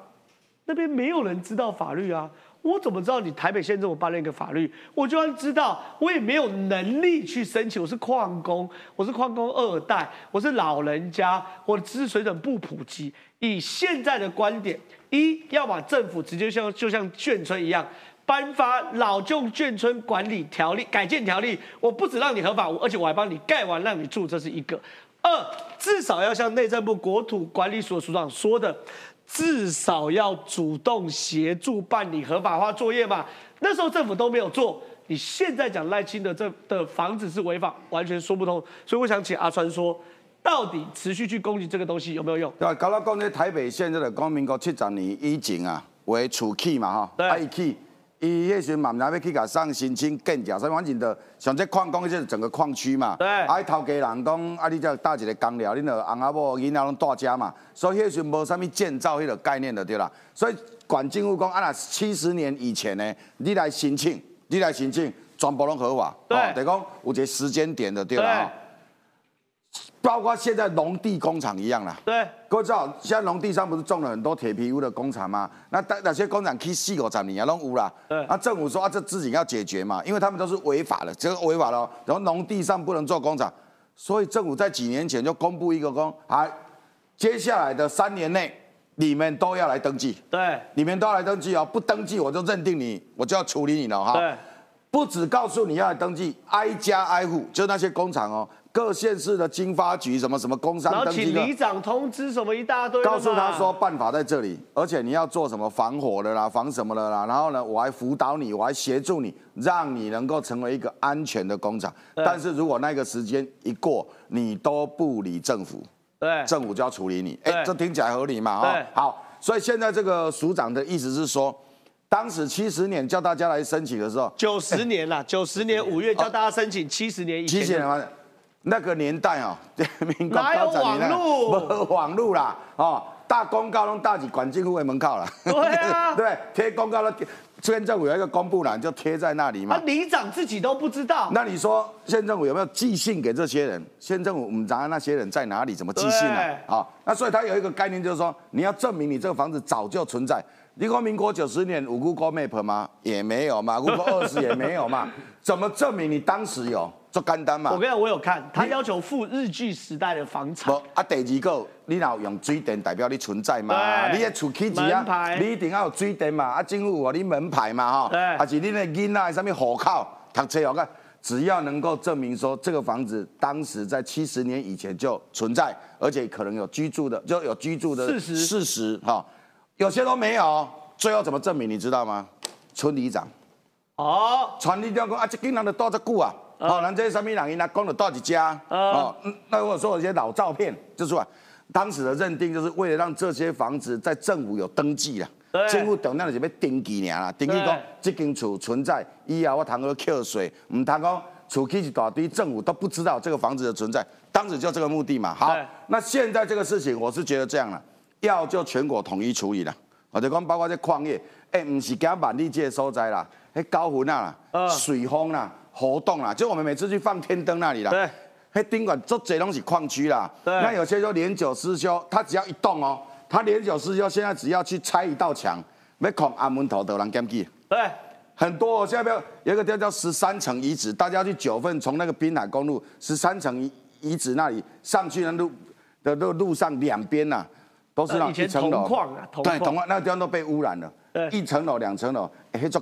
那边没有人知道法律啊，我怎么知道你台北县政府颁了一个法律？我就算知道，我也没有能力去申请。我是矿工，我是矿工二代，我是老人家，我的知识水准不普及。以现在的观点，一要把政府直接像就像眷村一样颁发老旧眷村管理条例、改建条例，我不止让你合法，而且我还帮你盖完让你住，这是一个。二至少要像内政部国土管理所署长说的。至少要主动协助办理合法化作业嘛？那时候政府都没有做，你现在讲赖清德这的房子是违法，完全说不通。所以我想请阿川说，到底持续去攻击这个东西有没有用？
对，搞到讲这台北现在的光民国七十年以前啊，为储气嘛哈，
对。
伊迄时嘛唔知要去甲上申请建设，所以反正就像这矿工就是整个矿区嘛。
对。
啊，头家人讲，啊，你再搭一个工寮，恁就翁仔某囡仔拢住家嘛，所以迄时无啥物建造迄个概念的对啦。所以管政府讲，啊，那七十年以前呢，你来申请，你来申请，全部拢合法。
对。
等于讲有一个时间点的对啦。包括现在农地工厂一样啦，
对，
各位知道，现在农地上不是种了很多铁皮屋的工厂吗？那那那些工厂去四五十年啊，拢有啦。
对，
那政府说啊，这自己要解决嘛，因为他们都是违法的，这个违法了。然后农地上不能做工厂，所以政府在几年前就公布一个公，啊，接下来的三年内你们都要来登记。
对，
你们都要来登记哦，不登记我就认定你，我就要处理你了哈。
对，
不只告诉你要来登记，挨家挨户，就那些工厂哦。各县市的经发局什么什么工商登记
请里长通知什么一大堆，
告诉他说办法在这里，而且你要做什么防火的啦，防什么的啦，然后呢，我还辅导你，我还协助你，让你能够成为一个安全的工厂。但是如果那个时间一过，你都不理政府，
对，
政府就要处理你。哎，这听起来合理嘛？哈，好，所以现在这个署长的意思是说，当时七十年叫大家来申请的时候，
九十年啦，九十年五月叫大家申请，七十年以前。
那个年代哦，
民国有网络？
没网络啦，哦，大公告拢大起管政府的门口了。
对啊，
对，贴公告了，县政府有一个公布栏就贴在那里嘛。
啊里长自己都不知道。
那你说县政府有没有寄信给这些人？县政府我们查那些人在哪里？怎么寄信呢？好，那所以他有一个概念，就是说你要证明你这个房子早就存在。你说民国九十年五 Google Map 吗？也没有嘛，Google 二十也没有嘛，怎么证明你当时有？做干单嘛？
我跟你讲，我有看，他要求付日据时代的房产。不
啊，第二个，你若用水电代表你存在嘛？你的厝起子啊，你一定要有水电嘛？啊，政府有你门牌嘛？哈，还是你的囡仔上面户口读册哦？看，只要能够证明说这个房子当时在七十年以前就存在，而且可能有居住的，就有居住的
事实
事实哈。有些都没有，最后怎么证明？你知道吗？村里长
哦，
村里长讲啊，这囡仔都多只久啊。哦，咱这些什么人，伊那讲了多少家？哦，那如果说有些老照片，就是说，当时的认定就是为了让这些房子在政府有登记了，政府等那就是要登记尔啦，登记讲这间厝存在，以后我谈个扣税，唔通讲厝起一大堆，政府都不知道这个房子的存在，当时就这个目的嘛。好，那现在这个事情，我是觉得这样了，要就全国统一处理了，我就讲包括这矿业，哎，唔是讲万里界所在啦，迄高云啊啦，水丰啦。活动啦，就我们每次去放天灯那里啦。
对，
那宾馆做这拢是矿区啦。
对，
那有些说年久失修，它只要一动哦，他年久失修现在只要去拆一道墙，没恐阿门头的人检举。
对，
很多、哦，现在不要有一个地方叫十三层遗址，大家去九份从那个滨海公路十三层遗遗址那里上去的路的路路上两边呐、都是那一层楼
铜矿啊铜矿
那个地方都被污染了，
对
一层楼、两层楼，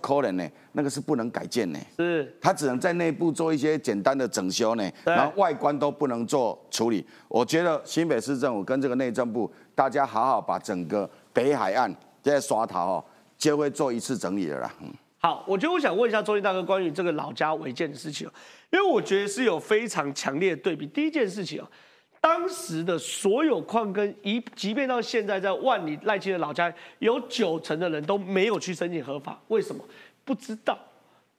可怜呢，那个是不能改建呢，
是
它只能在内部做一些简单的整修呢，然后外观都不能做处理。我觉得新北市政府跟这个内政部，大家好好把整个北海岸这些刷头哦，就会做一次整理的啦。嗯
好，我觉得我想问一下周立大哥关于这个老家违建的事情哦，因为我觉得是有非常强烈的对比。第一件事情哦，当时的所有矿根，一即便到现在在万里赖清的老家，有九成的人都没有去申请合法，为什么？不知道。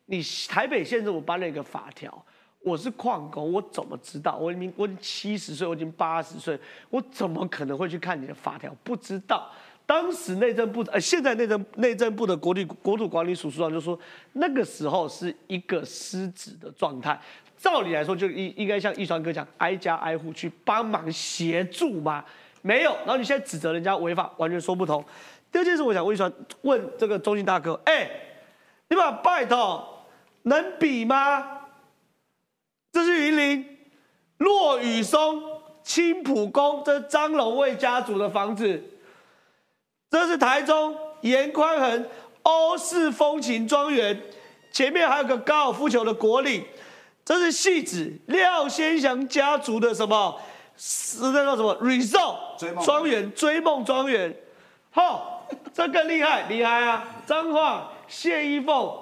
你台北县政府颁了一个法条，我是矿工，我怎么知道？我已经我已经七十岁，我已经八十岁，我怎么可能会去看你的法条？不知道。当时内政部呃，现在内政内政部的国土国土管理署署长就说，那个时候是一个失职的状态。照理来说，就应应该像易川哥讲，挨家挨户去帮忙协助嘛，没有。然后你现在指责人家违法，完全说不通。第二件事，我想问一川，问这个中信大哥，哎、你把拜托能比吗？这是云林落雨松青浦宫，这是张龙卫家族的房子。这是台中严宽恒欧式风情庄园，前面还有个高尔夫球的国岭。这是戏子廖先祥家族的什么？是那个什么 resort
追梦
庄园，追梦庄园。吼，这更厉害，厉害啊！彰化谢依凤，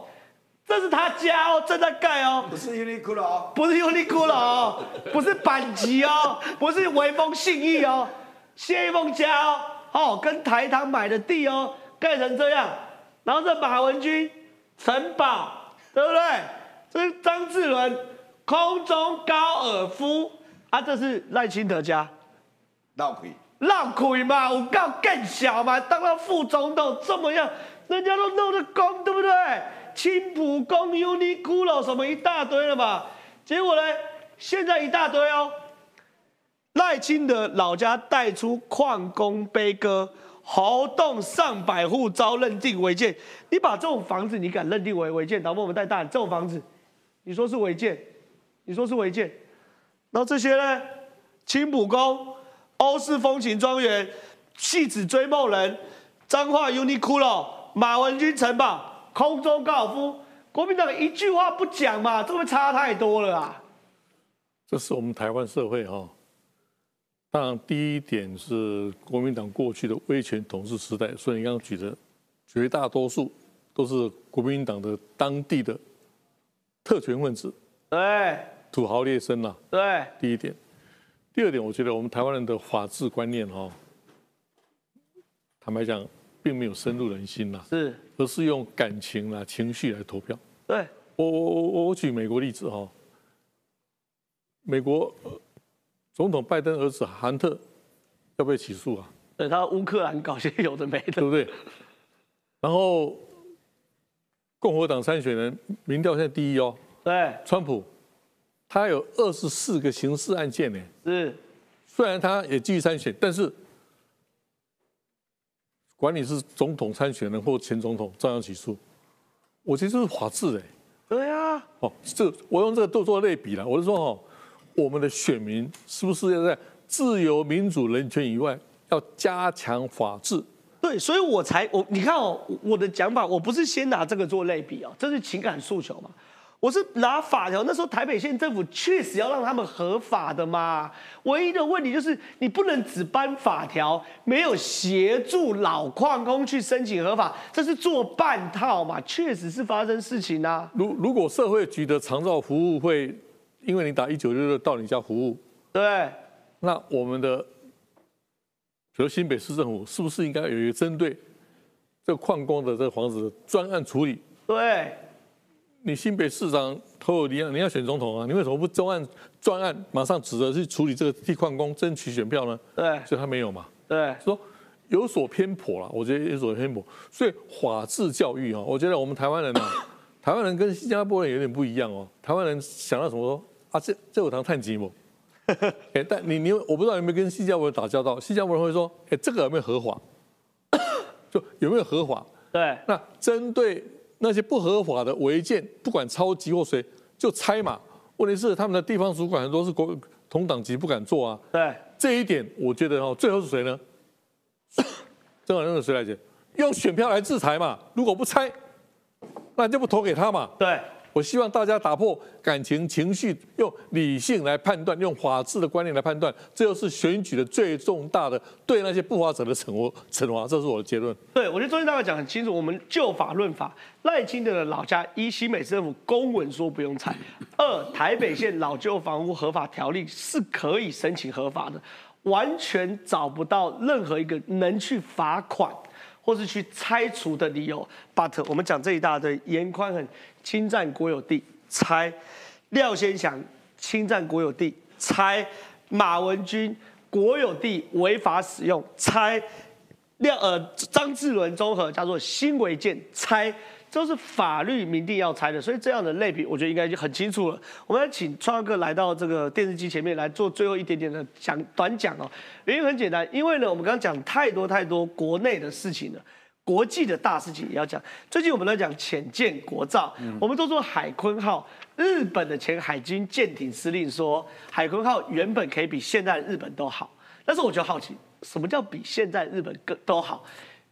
这是他家哦，正在盖哦。
不是 Uniqlo 哦，
不是 Uniqlo 哦，不是板级哦，不是微风信义哦，谢梦家哦，哦，跟台糖买的地哦，盖成这样，然后这马文君城堡，对不对？这是张志伦空中高尔夫啊，这是赖清德家。
闹鬼，
闹鬼嘛，我告更小嘛，当到副总统这么样，人家都弄得公，对不对？青浦公、Uniqlo 什么一大堆了嘛，结果呢，现在一大堆哦。赖清德老家带出矿工悲歌，豪洞上百户遭认定违建。你把这种房子，你敢认定为违建？导播我们带大人，这种房子，你说是违建，你说是违建，然后这些呢，青浦宫、欧式风情庄园、戏子追梦人、彰化 Uniqlo、马文君城堡、空中高尔夫，国民党一句话不讲嘛，这会差太多了啊！
这是我们台湾社会哈。当然，第一点是国民党过去的威权统治时代，所以你刚刚举的绝大多数都是国民党的当地的特权分子、
对
土豪劣绅啦。
对，
第一点，第二点，我觉得我们台湾人的法治观念哈，坦白讲，并没有深入人心啦，
是，
而是用感情啦、情绪来投票。
对
我我我我举美国例子哈，美国呃总统拜登儿子韩特要被起诉啊，
对，他乌克兰搞些有的没的，
对不对？然后共和党参选人民调现在第一哦，
对，
川普他有二十四个刑事案件呢，
是，
虽然他也继续参选，但是管你是总统参选人或前总统，照样起诉。我觉得这是法治哎。
对啊，
哦，这我用这个都做类比了。我是说哦，我们的选民是不是要在自由、民主、人权以外，要加强法治？
对，所以我才我你看哦，我的讲法我不是先拿这个做类比哦，这是情感诉求嘛。我是拿法条，那时候台北县政府确实要让他们合法的嘛。唯一的问题就是你不能只颁法条，没有协助老矿工去申请合法，这是做半套嘛。确实是发生事情啊。
如如果社会局的长照服务会因为你打一九六六到你家服务，
对，
那我们的，比如新北市政府是不是应该有一个针对这个矿工的这个房子的专案处理？
对，
你新北市长侯友宜啊，你要选总统啊，你为什么不专案专案马上指着去处理这个替矿工争取选票呢？
对，
所以他没有嘛，
对，
说有所偏颇了，我觉得有所偏颇。所以法治教育啊，我觉得我们台湾人啊，台湾人跟新加坡人有点不一样哦。台湾人想到什么说啊，这这有堂探吉姆，哎，但你你我不知道有没有跟新加坡人打交道，新加坡人会说，哎，这个有没有合法？就有没有合法？
对，
那针对那些不合法的违建，不管超级或谁，就拆嘛。问题是他们的地方主管很多是国同党级不敢做啊。
对，
这一点我觉得哦，最后是谁呢？正好用谁来解？用选票来制裁嘛。如果不拆，那就不投给他嘛。
对。
我希望大家打破感情情绪，用理性来判断，用法治的观念来判断，这就是选举的最重大的对那些不法者的惩罚。惩罚，这是我的结论。
对，我觉得中间大概讲很清楚，我们就法论法，赖清德的老家一新美市政府公文说不用拆，二台北县老旧房屋合法条例是可以申请合法的，完全找不到任何一个能去罚款。或是去拆除的理由，but 我们讲这一大堆，严宽很侵占国有地拆，廖先祥侵占国有地拆，马文君国有地违法使用拆，廖呃张志伦综合叫做新违建拆。都是法律明定要拆的，所以这样的类比，我觉得应该就很清楚了。我们要请创哥来到这个电视机前面来做最后一点点的讲短讲哦。原因很简单，因为呢，我们刚刚讲太多太多国内的事情了，国际的大事情也要讲。最近我们在讲浅见国造，我们都说海鲲号，日本的前海军舰艇司令说，海鲲号原本可以比现在的日本都好，但是我就好奇，什么叫比现在日本更都好？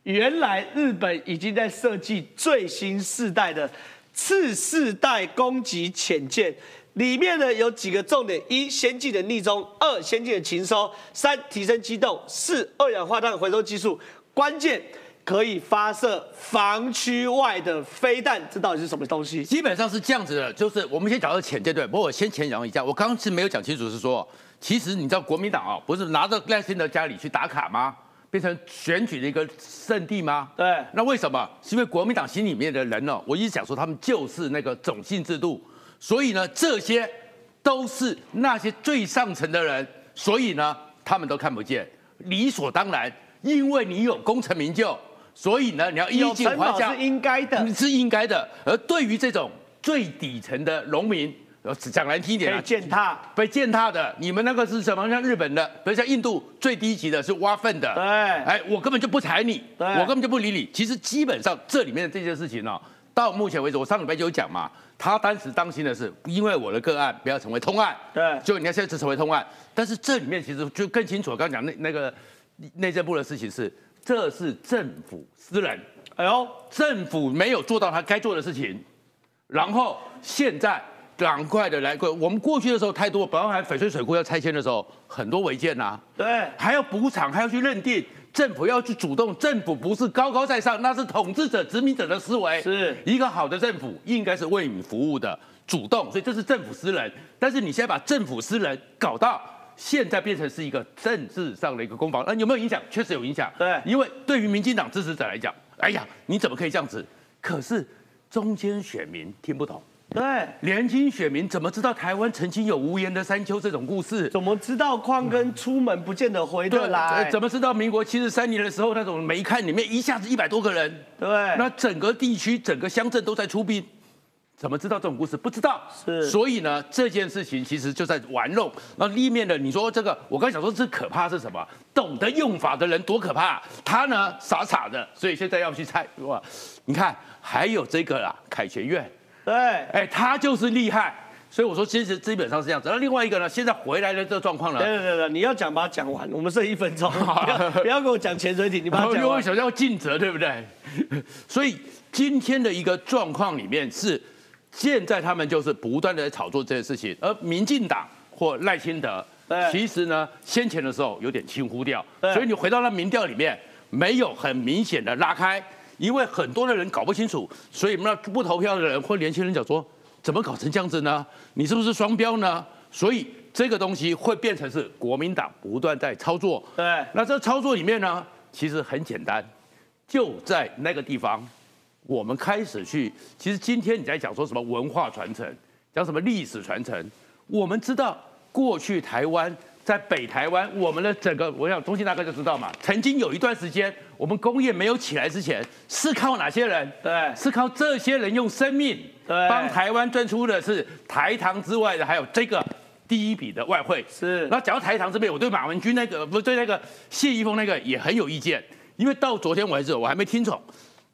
原来日本已经在设计最新世代的次世代攻击潜舰，里面呢有几个重点：一、先进的逆中；二、先进的禽收；三、提升机动；四、二氧化碳回收技术；关键可以发射防区外的飞弹。这到底是什么东西？
基本上是这样子的，就是我们先讲到潜舰对，不过我先前讲一下，我刚刚是没有讲清楚，是说，其实你知道国民党啊，不是拿着赖清德家里去打卡吗？变成选举的一个圣地吗？
对，
那为什么？是因为国民党心里面的人呢？我一直讲说他们就是那个种姓制度，所以呢，这些都是那些最上层的人，所以呢，他们都看不见，理所当然，因为你有功成名就，所以呢，你要衣锦还乡
是应该的，
是应该的。而对于这种最底层的农民，讲难听一点
啊，践踏，
被践踏的。你们那个是什么？像日本的，比如像印度最低级的是挖粪的。
对，
哎，我根本就不睬你，我根本就不理你。其实基本上这里面的这件事情呢，到目前为止，我上礼拜就有讲嘛，他当时担心的是，因为我的个案不要成为通案。
对，
就你看现在成为通案，但是这里面其实就更清楚。刚刚讲那那个内政部的事情是，这是政府私人。哎呦，政府没有做到他该做的事情，然后现在。赶快的来过，我们过去的时候太多，包含翡翠水库要拆迁的时候，很多违建呐，
对，
还要补偿，还要去认定，政府要去主动，政府不是高高在上，那是统治者、殖民者的思维。
是
一个好的政府应该是为你服务的，主动，所以这是政府私人。但是你现在把政府私人搞到现在变成是一个政治上的一个攻防，那有没有影响？确实有影响。
对，
因为对于民进党支持者来讲，哎呀，你怎么可以这样子？可是中间选民听不懂。
对，
年轻选民怎么知道台湾曾经有无言的山丘这种故事？
怎么知道矿根出门不见得回得来？
怎么知道民国七十三年的时候那种煤炭里面一下子一百多个人？
对，
那整个地区、整个乡镇都在出兵，怎么知道这种故事？不知道。
是，
所以呢，这件事情其实就在玩弄。那立面的，你说这个，我刚才讲说这可怕是什么？懂得用法的人多可怕？他呢傻傻的，所以现在要去猜哇？你看，还有这个啦，凯旋院。
对，
哎，他就是厉害，所以我说其实基本上是这样子。那另外一个呢，现在回来的这个状况呢？
对对对，你要讲把它讲完，我们剩一分钟，不要不要跟我讲潜水艇，你把它讲完。
因为想要尽责，对不对？所以今天的一个状况里面是，现在他们就是不断的在炒作这件事情，而民进党或赖清德，其实呢先前的时候有点轻忽掉，所以你回到那民调里面没有很明显的拉开。因为很多的人搞不清楚，所以那不投票的人或年轻人讲说，怎么搞成这样子呢？你是不是双标呢？所以这个东西会变成是国民党不断在操作。
对，
那这操作里面呢，其实很简单，就在那个地方，我们开始去。其实今天你在讲说什么文化传承，讲什么历史传承，我们知道过去台湾。在北台湾，我们的整个，我想中信大哥就知道嘛。曾经有一段时间，我们工业没有起来之前，是靠哪些人？
对，
是靠这些人用生命，
对，
帮台湾赚出的是台糖之外的，还有这个第一笔的外汇。
是
然后讲到台糖这边，我对马文君那个不是对那个谢依峰那个也很有意见，因为到昨天为止我还没听懂，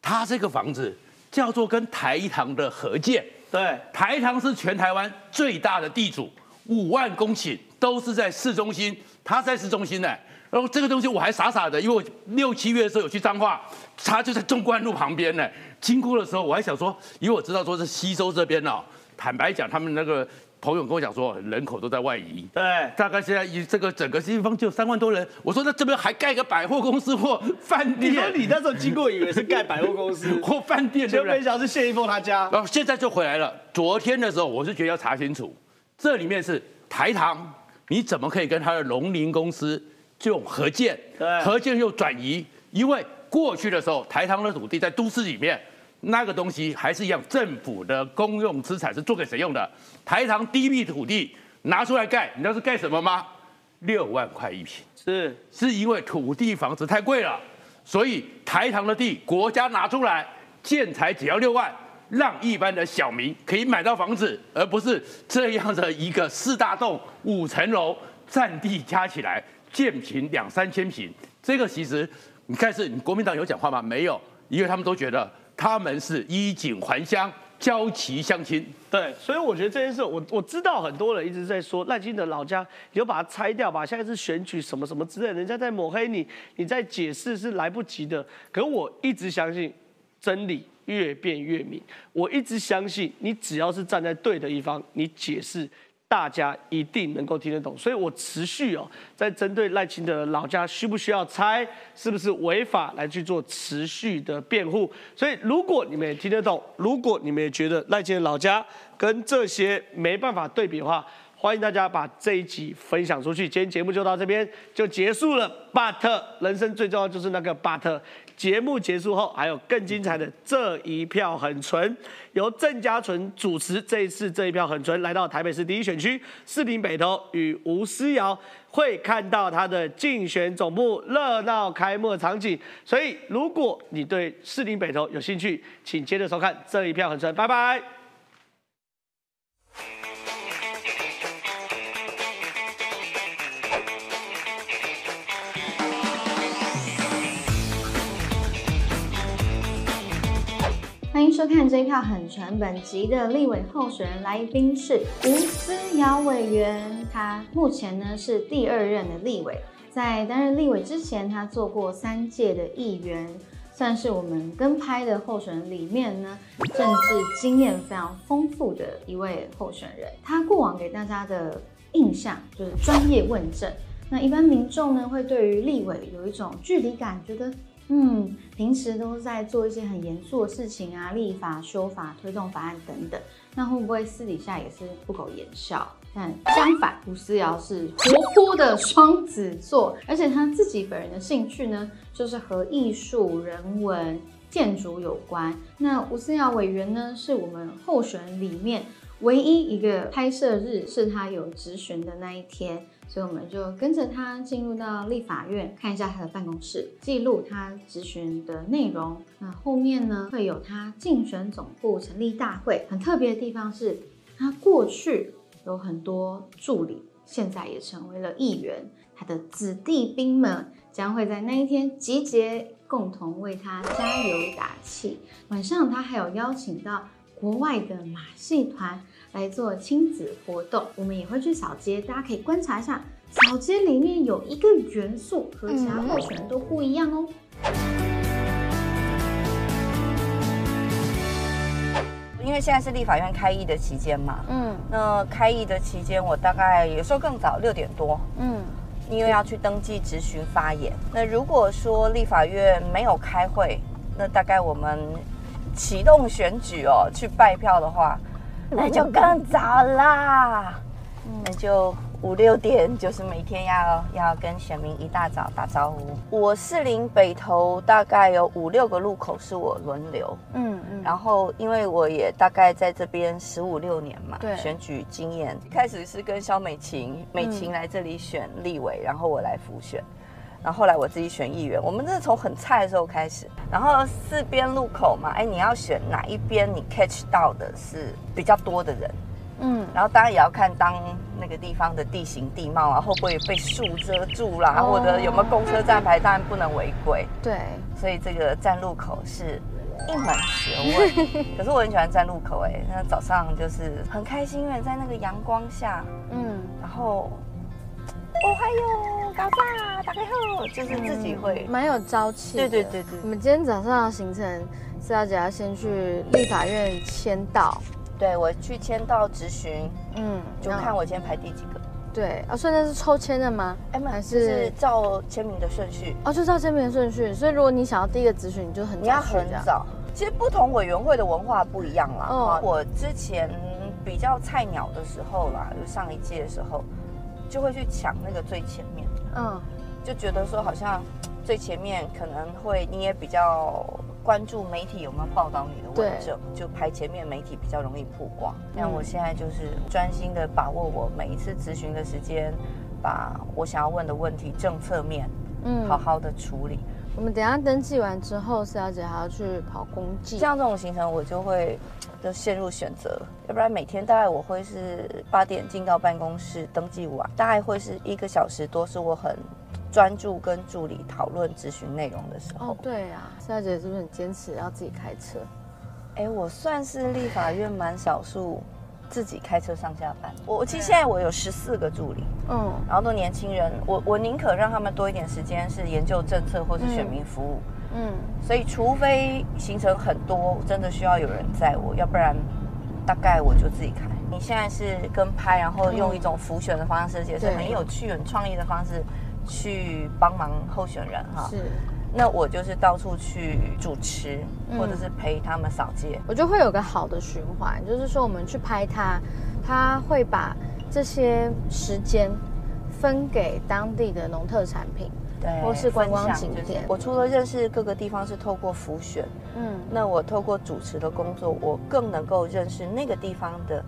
他这个房子叫做跟台糖的合建。
对，
台糖是全台湾最大的地主，五万公顷都是在市中心，他在市中心呢。然后这个东西我还傻傻的，因为我六七月的时候有去彰化，他就在中关路旁边呢。经过的时候我还想说，因为我知道说是西周这边哦，坦白讲，他们那个朋友跟我讲说，人口都在外移，
对，
大概现在一这个整个西方就三万多人。我说那这边还盖个百货公司或饭
你说
店，
你那时候经过以为是盖百货公司，
或饭店，对
就
不对
没？想是谢一峰他家。
然后现在就回来了。昨天的时候，我是觉得要查清楚，这里面是台糖，你怎么可以跟他的农林公司这种合建
对，
合建又转移？因为过去的时候，台糖的土地在都市里面，那个东西还是一样，政府的公用资产是做给谁用的？台糖第一批土地拿出来盖，你知道是盖什么吗？六万块一平。
是
是因为土地房子太贵了，所以台糖的地国家拿出来建材只要六万，让一般的小民可以买到房子，而不是这样的一个四大栋五层楼，占地加起来建平两三千平。这个其实你看是你国民党有讲话吗？没有，因为他们都觉得他们是衣锦还乡，交齐相亲。
对，所以我觉得这件事，我我知道很多人一直在说赖清德老家，你就把它拆掉吧，下一次选举什么什么之类，人家在抹黑你，你在解释是来不及的。可我一直相信真理越辩越明，我一直相信你只要是站在对的一方，你解释。大家一定能够听得懂，所以我持续哦，在针对赖清德的老家需不需要拆，是不是违法来去做持续的辩护。所以如果你们也听得懂，如果你们也觉得赖清德老家跟这些没办法对比的话，欢迎大家把这一集分享出去。今天节目就到这边就结束了。But 人生最重要就是那个 But。节目结束后还有更精彩的这一票很纯，由郑家纯主持。这一次这一票很纯来到台北市第一选区士林北投与吴思瑶会看到他的竞选总部热闹开幕的场景。所以如果你对士林北投有兴趣，请接着收看这一票很纯。拜拜。
欢迎收看这一票很纯。本集的立委候选人来宾是吴思瑶委员，他目前呢是第二任的立委，在担任立委之前，他做过三届的议员，算是我们跟拍的候选人里面呢政治经验非常丰富的一位候选人。他过往给大家的印象就是专业问政，那一般民众呢会对于立委有一种距离感，觉得。嗯，平时都在做一些很严肃的事情啊，立法、修法、推动法案等等。那会不会私底下也是不苟言笑？但相反，吴思瑶是活泼的双子座，而且他自己本人的兴趣呢，就是和艺术、人文、建筑有关。那吴思瑶委员呢，是我们候选人里面唯一一个拍摄日是他有质询的那一天。所以我们就跟着他进入到立法院，看一下他的办公室，记录他咨询的内容。那后面呢，会有他竞选总部成立大会。很特别的地方是，他过去有很多助理，现在也成为了议员。他的子弟兵们将会在那一天集结，共同为他加油打气。晚上他还有邀请到国外的马戏团。来做亲子活动，我们也会去扫街，大家可以观察一下，扫街里面有一个元素和其他候选人都不一样哦。
因为现在是立法院开议的期间嘛，嗯，那开议的期间，我大概有时候更早六点多，嗯，因为要去登记质询发言。那如果说立法院没有开会，那大概我们启动选举哦，去拜票的话。那就更早啦，那就五六点，就是每天要要跟选民一大早打招呼。我士林北投大概有五六个路口是我轮流，嗯嗯，然后因为我也大概在这边十五六年嘛，对，选举经验，开始是跟肖美琴，美琴来这里选立委，然后我来辅选。然后后来我自己选议员，我们是从很菜的时候开始，然后四边路口嘛，哎，你要选哪一边？你 catch 到的是比较多的人，
嗯，然后当然也要看当那个地方的地形地貌啊，会不会被树遮住啦，或者有没有公车站牌，当然不能违规。
对，
所以这个站路口是一门学问。可是我很喜欢站路口，哎，那早上就是很开心，因为在那个阳光下，嗯，然后。哦，还有搞炸，打开后就是自己会
蛮有朝气。
对对对对。
我们今天早上的行程是要姐要先去立法院签到，
对我去签到质询，嗯，就看我今天排第几个。
对啊，所以那是抽签的吗？
哎，还是照签名的顺序？
哦，就照签名的顺序。所以如果你想要第一个咨询，你就很
你要很早。其实不同委员会的文化不一样啦。哦。我之前比较菜鸟的时候啦，就上一届的时候。就会去抢那个最前面，嗯，就觉得说好像 最前面可能会你也比较关注媒体有没有报道你的问政，就排前面媒体比较容易曝光。但我现在就是专心的把握我每一次咨询的时间，把我想要问的问题政策面，嗯，好好的处理。
我们等下登记完之后，四小姐还要去跑公祭，
像这种行程我就会 就陷入选择，要不然每天大概我会是八点进到办公室登记完，大概会是一个小时多，是我很专注跟助理讨论咨询内容的时候。哦，
对啊，四小姐是不是很坚持要自己开车？
哎，我算是立法院蛮少数。自己开车上下班，我其实现在我有十四个助理，嗯，然后都年轻人，我我宁可让他们多一点时间是研究政策或是选民服务，嗯，所以除非行程很多，真的需要有人载我，要不然大概我就自己开。你现在是跟拍，然后用一种浮选的方式，也是很有趣、很创意的方式去帮忙候选人哈。是。那我就是到处去主持，或者是陪他们扫街，
我觉得会有个好的循环，就是说我们去拍他，他会把这些时间分给当地的农特产品，对，或是观光景点。
我除了认识各个地方是透过浮选，嗯，那我透过主持的工作，我更能够认识那个地方的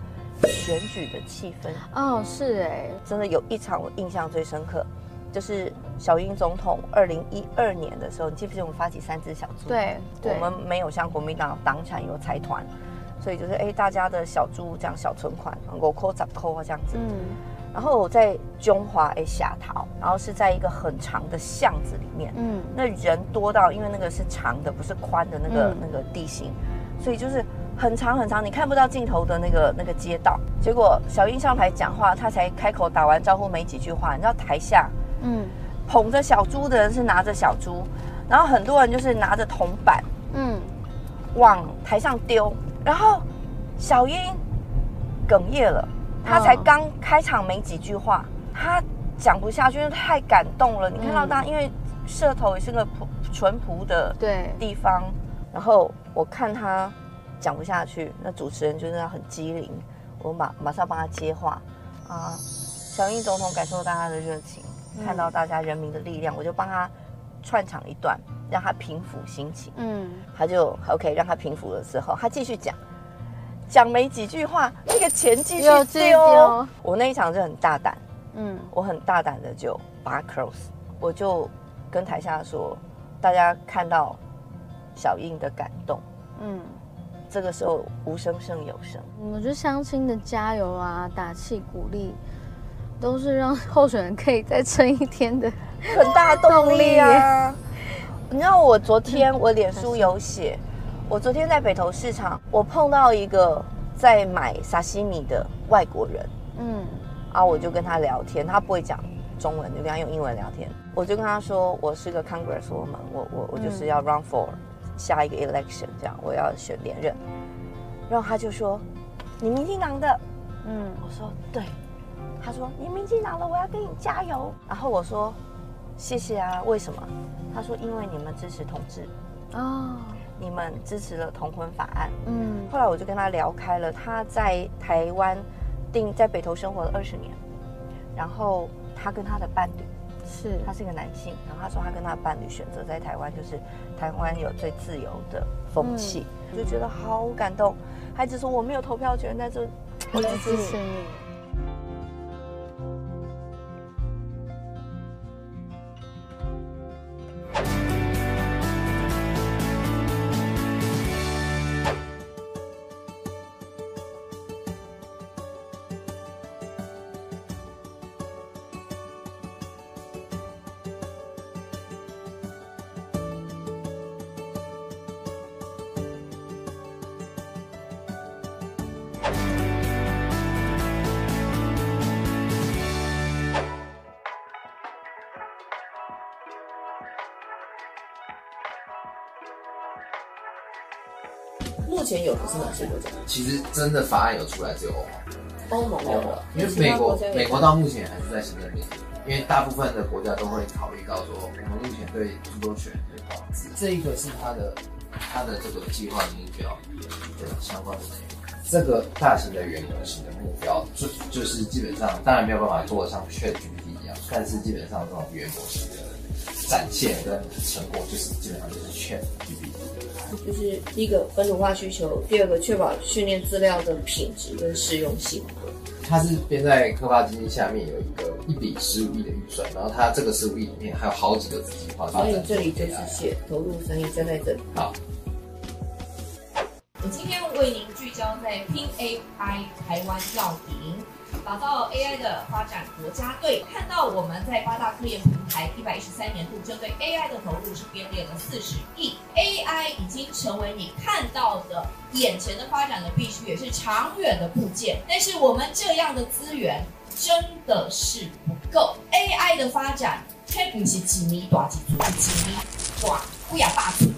选举的气氛。
哦，是哎，
真的有一场我印象最深刻。就是小英总统二零一二年的时候，你记不记得我们发起三只小猪？
对，
我们没有像国民党党产有财团，所以就是哎，大家的小猪这样小存款我扣咋扣啊这样子。嗯。然后我在中华哎下逃，然后是在一个很长的巷子里面。嗯。那人多到，因为那个是长的，不是宽的那个那个地形，所以就是很长很长，你看不到尽头的那个那个街道。结果小英上台讲话，他才开口打完招呼没几句话，你知道台下。嗯，捧着小猪的人是拿着小猪，然后很多人就是拿着铜板，嗯，往台上丢。然后小英哽咽了，他才刚开场没几句话，他讲不下去，因为太感动了。你看到他，因为社头也是个朴淳朴的对地方，然后我看他讲不下去，那主持人就是要很机灵，我马马上帮他接话啊，小英总统感受到大家的热情。看到大家人民的力量，我就帮他串场一段，让他平复心情。嗯，他就 OK，让他平复了之后，他继续讲，讲没几句话，那个钱继续丢。我那一场就很大胆，嗯，我很大胆的就把 close，我就跟台下说，大家看到小印的感动，嗯，这个时候无声胜有声。
我觉得相亲的加油啊，打气鼓励。都是让候选人可以再撑一天的
很大动力啊！你知道我昨天我脸书有写，我昨天在北投市场，我碰到一个在买沙西米的外国人，嗯，啊，我就跟他聊天，他不会讲中文，就跟他用英文聊天。我就跟他说，我是个 Congresswoman，我我我就是要 run for 下一个 election，这样我要选连任。然后他就说，你民进党的，嗯，我说对。他说：“你民进党了，我要给你加油。”然后我说：“谢谢啊，为什么？”他说：“因为你们支持同志，哦，你们支持了同婚法案。”嗯。后来我就跟他聊开了，他在台湾定在北投生活了二十年，然后他跟他的伴侣是，他是一个男性，然后他说他跟他的伴侣选择在台湾，就是台湾有最自由的风气，就觉得好感动。孩子说：“我没有投票权，但是我支持你。” Bye.
目前有的是哪些国家？
其实真的法案有出来只有
欧盟欧盟有的，
因为美国美国到目前还是在行政命令，因为大部分的国家都会考虑到说，我们目前对著作权的管制，这一个是它的它的这个计划目标的相关的内容。这个大型的原模型的目标，就就是基本上当然没有办法做像 ChatGPT 一样，但是基本上这种原模型的展现跟成果，就是基本上就是 ChatGPT。
就是第一个本土化需求，第二个确保训练资料的品质跟适用性。
它是编在科发基金下面有一个一笔十五亿的预算，然后它这个十五亿里面还有好几个子计划。
所以这里就是写投入生意站在这里。
好。
我今天为您聚焦在拼 AI 台湾要赢。打造 AI 的发展国家队，看到我们在八大科研平台一百一十三年度针对 AI 的投入是编列了四十亿，AI 已经成为你看到的眼前的发展的必须，也是长远的部件。但是我们这样的资源真的是不够，AI 的发展它不是几米短几足，几米短不亚大足？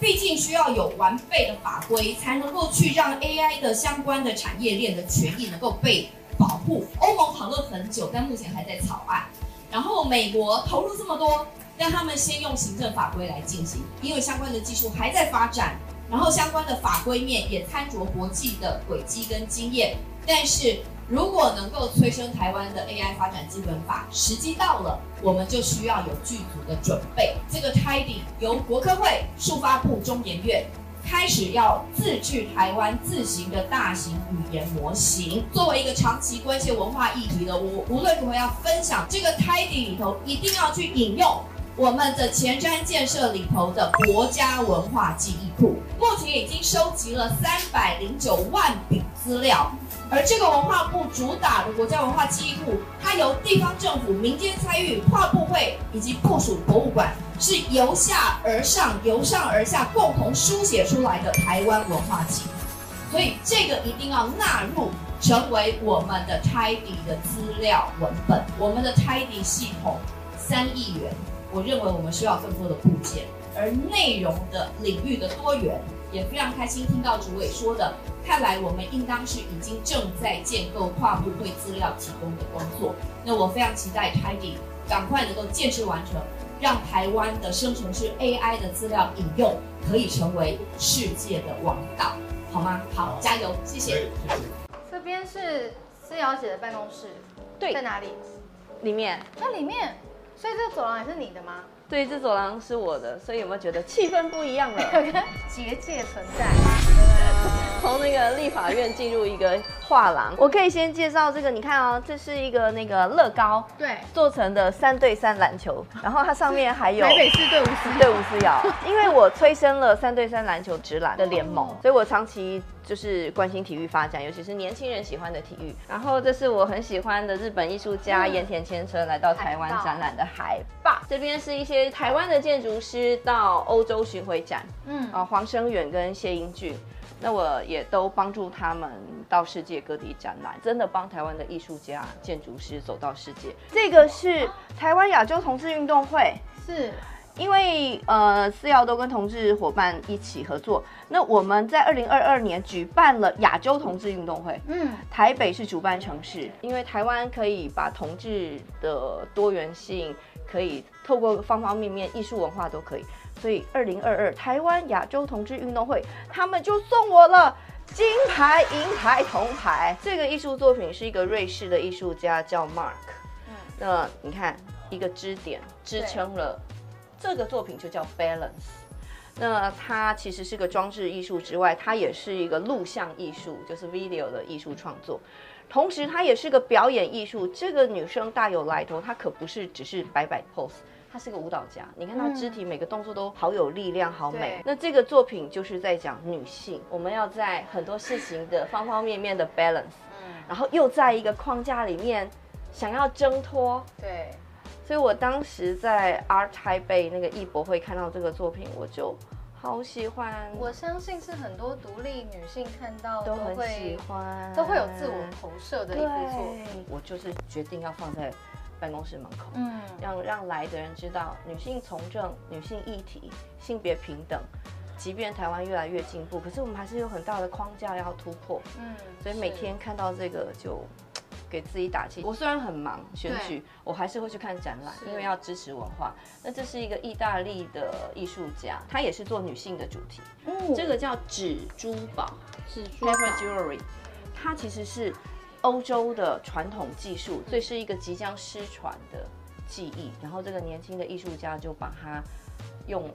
毕竟需要有完备的法规，才能够去让 AI 的相关的产业链的权益能够被。保护欧盟讨论很久，但目前还在草案。然后美国投入这么多，让他们先用行政法规来进行，因为相关的技术还在发展，然后相关的法规面也参着国际的轨迹跟经验。但是如果能够催生台湾的 AI 发展基本法，时机到了，我们就需要有剧组的准备。这个 Tidy 由国科会、数发部、中研院。开始要自制台湾自行的大型语言模型，作为一个长期关切文化议题的我，无论如何要分享这个 Tidy 里头，一定要去引用我们的前瞻建设里头的国家文化记忆库，目前已经收集了三百零九万笔资料。而这个文化部主打的国家文化记忆库，它由地方政府、民间参与、跨部会以及部署博物馆，是由下而上、由上而下共同书写出来的台湾文化记忆。所以这个一定要纳入成为我们的 Tidy 的资料文本。我们的 Tidy 系统三亿元，我认为我们需要更多的部件，而内容的领域的多元。也非常开心听到主委说的，看来我们应当是已经正在建构跨部会资料提供的工作。那我非常期待 Tidy 赶快能够建设完成，让台湾的生成式 AI 的资料引用可以成为世界的王道，好吗？好，加油，谢谢。谢谢。
这边是思瑶姐的办公室，
对，
在哪里？
里面。
那里面，所以这个走廊也是你的吗？
所以，这走廊是我的，所以有没有觉得气氛不一样了？
结界存在。
从那个立法院进入一个画廊，我可以先介绍这个，你看哦，这是一个那个乐高，
对，
做成的三对三篮球，然后它上面还有
台北市对吴思
对吴思瑶，因为我催生了三对三篮球直篮的联盟，所以我长期就是关心体育发展，尤其是年轻人喜欢的体育。然后这是我很喜欢的日本艺术家盐田千春来到台湾展览的海报，这边是一些台湾的建筑师到欧洲巡回展，嗯，啊黄生远跟谢英俊。那我也都帮助他们到世界各地展览，真的帮台湾的艺术家、建筑师走到世界。这个是台湾亚洲同志运动会，
是
因为呃四耀都跟同志伙伴一起合作。那我们在二零二二年举办了亚洲同志运动会，嗯，台北是主办城市，因为台湾可以把同志的多元性，可以透过方方面面艺术文化都可以。所以，二零二二台湾亚洲同志运动会，他们就送我了金牌、银牌、铜牌。这个艺术作品是一个瑞士的艺术家叫 Mark。嗯，那你看，一个支点支撑了这个作品就叫 Balance。那它其实是个装置艺术之外，它也是一个录像艺术，就是 video 的艺术创作。同时，它也是个表演艺术。这个女生大有来头，她可不是只是摆摆 pose。他是个舞蹈家，你看他肢体每个动作都好有力量，好美。那这个作品就是在讲女性，我们要在很多事情的方方面面的 balance，嗯，然后又在一个框架里面想要挣脱，
对。
所以我当时在 Art Taipei 那个艺博会看到这个作品，我就好喜欢。
我相信是很多独立女性看到
都很
会
喜欢，
都会有自我投射的一部作品。
我就是决定要放在办公室门口，嗯，让让来的人知道女性从政、女性议题、性别平等。即便台湾越来越进步，可是我们还是有很大的框架要突破。嗯，所以每天看到这个就给自己打气。我虽然很忙选举，我还是会去看展览，因为要支持文化。那这是一个意大利的艺术家，他也是做女性的主题。嗯，这个叫纸珠宝，
纸
珠 paper jewelry，它其实是欧洲的传统技术，所以是一个即将失传的技艺。然后这个年轻的艺术家就把它用。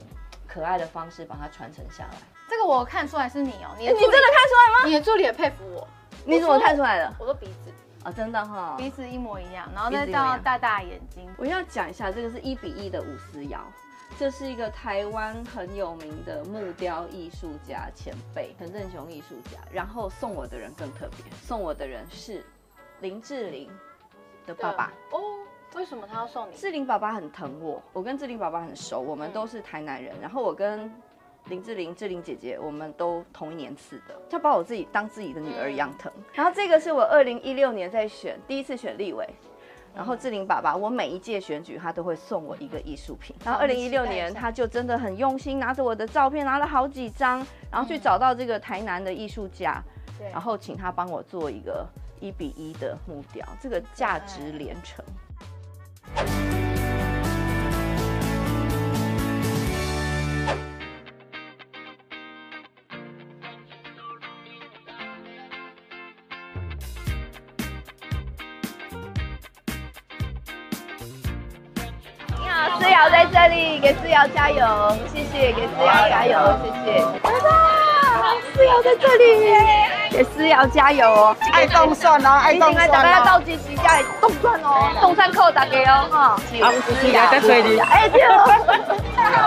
可爱的方式把它传承下来，
这个我看出来是你哦，
你你真的看出来吗？
你的助理也佩服我，
你怎么看出来的？
我说鼻子
啊，真的哈，
鼻子一模一样，然后再到大大眼睛。
我要讲一下，这个是一比一的五丝瑶，这是一个台湾很有名的木雕艺术家前辈陈振雄艺术家，然后送我的人更特别，送我的人是林志玲的爸爸哦。
为什么他要送你？
志玲爸爸很疼我，我跟志玲爸爸很熟，我们都是台南人。然后我跟林志玲、志玲姐姐，我们都同一年次的，他把我自己当自己的女儿一样疼。然后这个是我二零一六年在选第一次选立委，然后志玲爸爸，我每一届选举他都会送我一个艺术品。然后二零一六年他就真的很用心，拿着我的照片拿了好几张，然后去找到这个台南的艺术家，然后请他帮我做一个一比一的木雕，这个价值连城。给思瑶加油，谢谢，给思瑶加油，谢谢。拜拜，思瑶在这里。给思瑶加油哦！
爱动算哦，爱动算哦！
大家倒计时加动算哦，动算扣大家哦哈！
吴思瑶在水里，哎
对，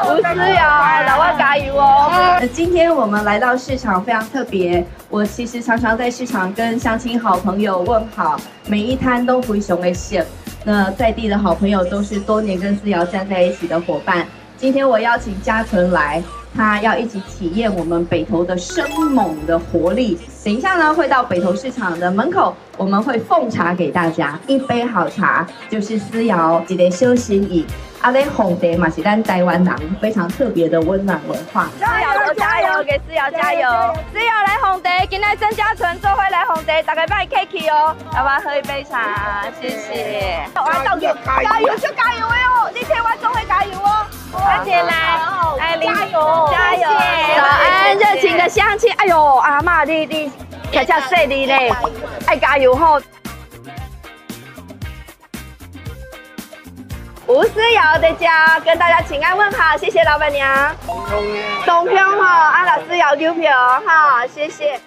吴思瑶，老外加油哦！今天我们来到市场非常特别，我其实常常在市场跟乡亲好朋友问好，每一摊都非常的喜。那在地的好朋友都是多年跟思瑶站在一起的伙伴。今天我邀请嘉纯来。他要一起体验我们北投的生猛的活力。等一下呢，会到北投市场的门口，我们会奉茶给大家，一杯好茶就是思瑶几点休息椅。阿咧红茶嘛是咱台湾人非常特别的温暖文化。加油加油，给思瑶加油！思瑶来红茶，今天曾家纯做回来红茶，大家拜 K K 哦，要不要喝一杯茶？谢谢。加油加油就加油哟！你千万做会加油哦。大姐来，哎，加油，加油！早安，热情的乡亲，哎呦，阿妈，你你恰恰说你嘞，爱加油吼！吴思瑶的家跟大家请安问好，谢谢老板娘。东平哈，阿拉思瑶丢票哈，谢谢。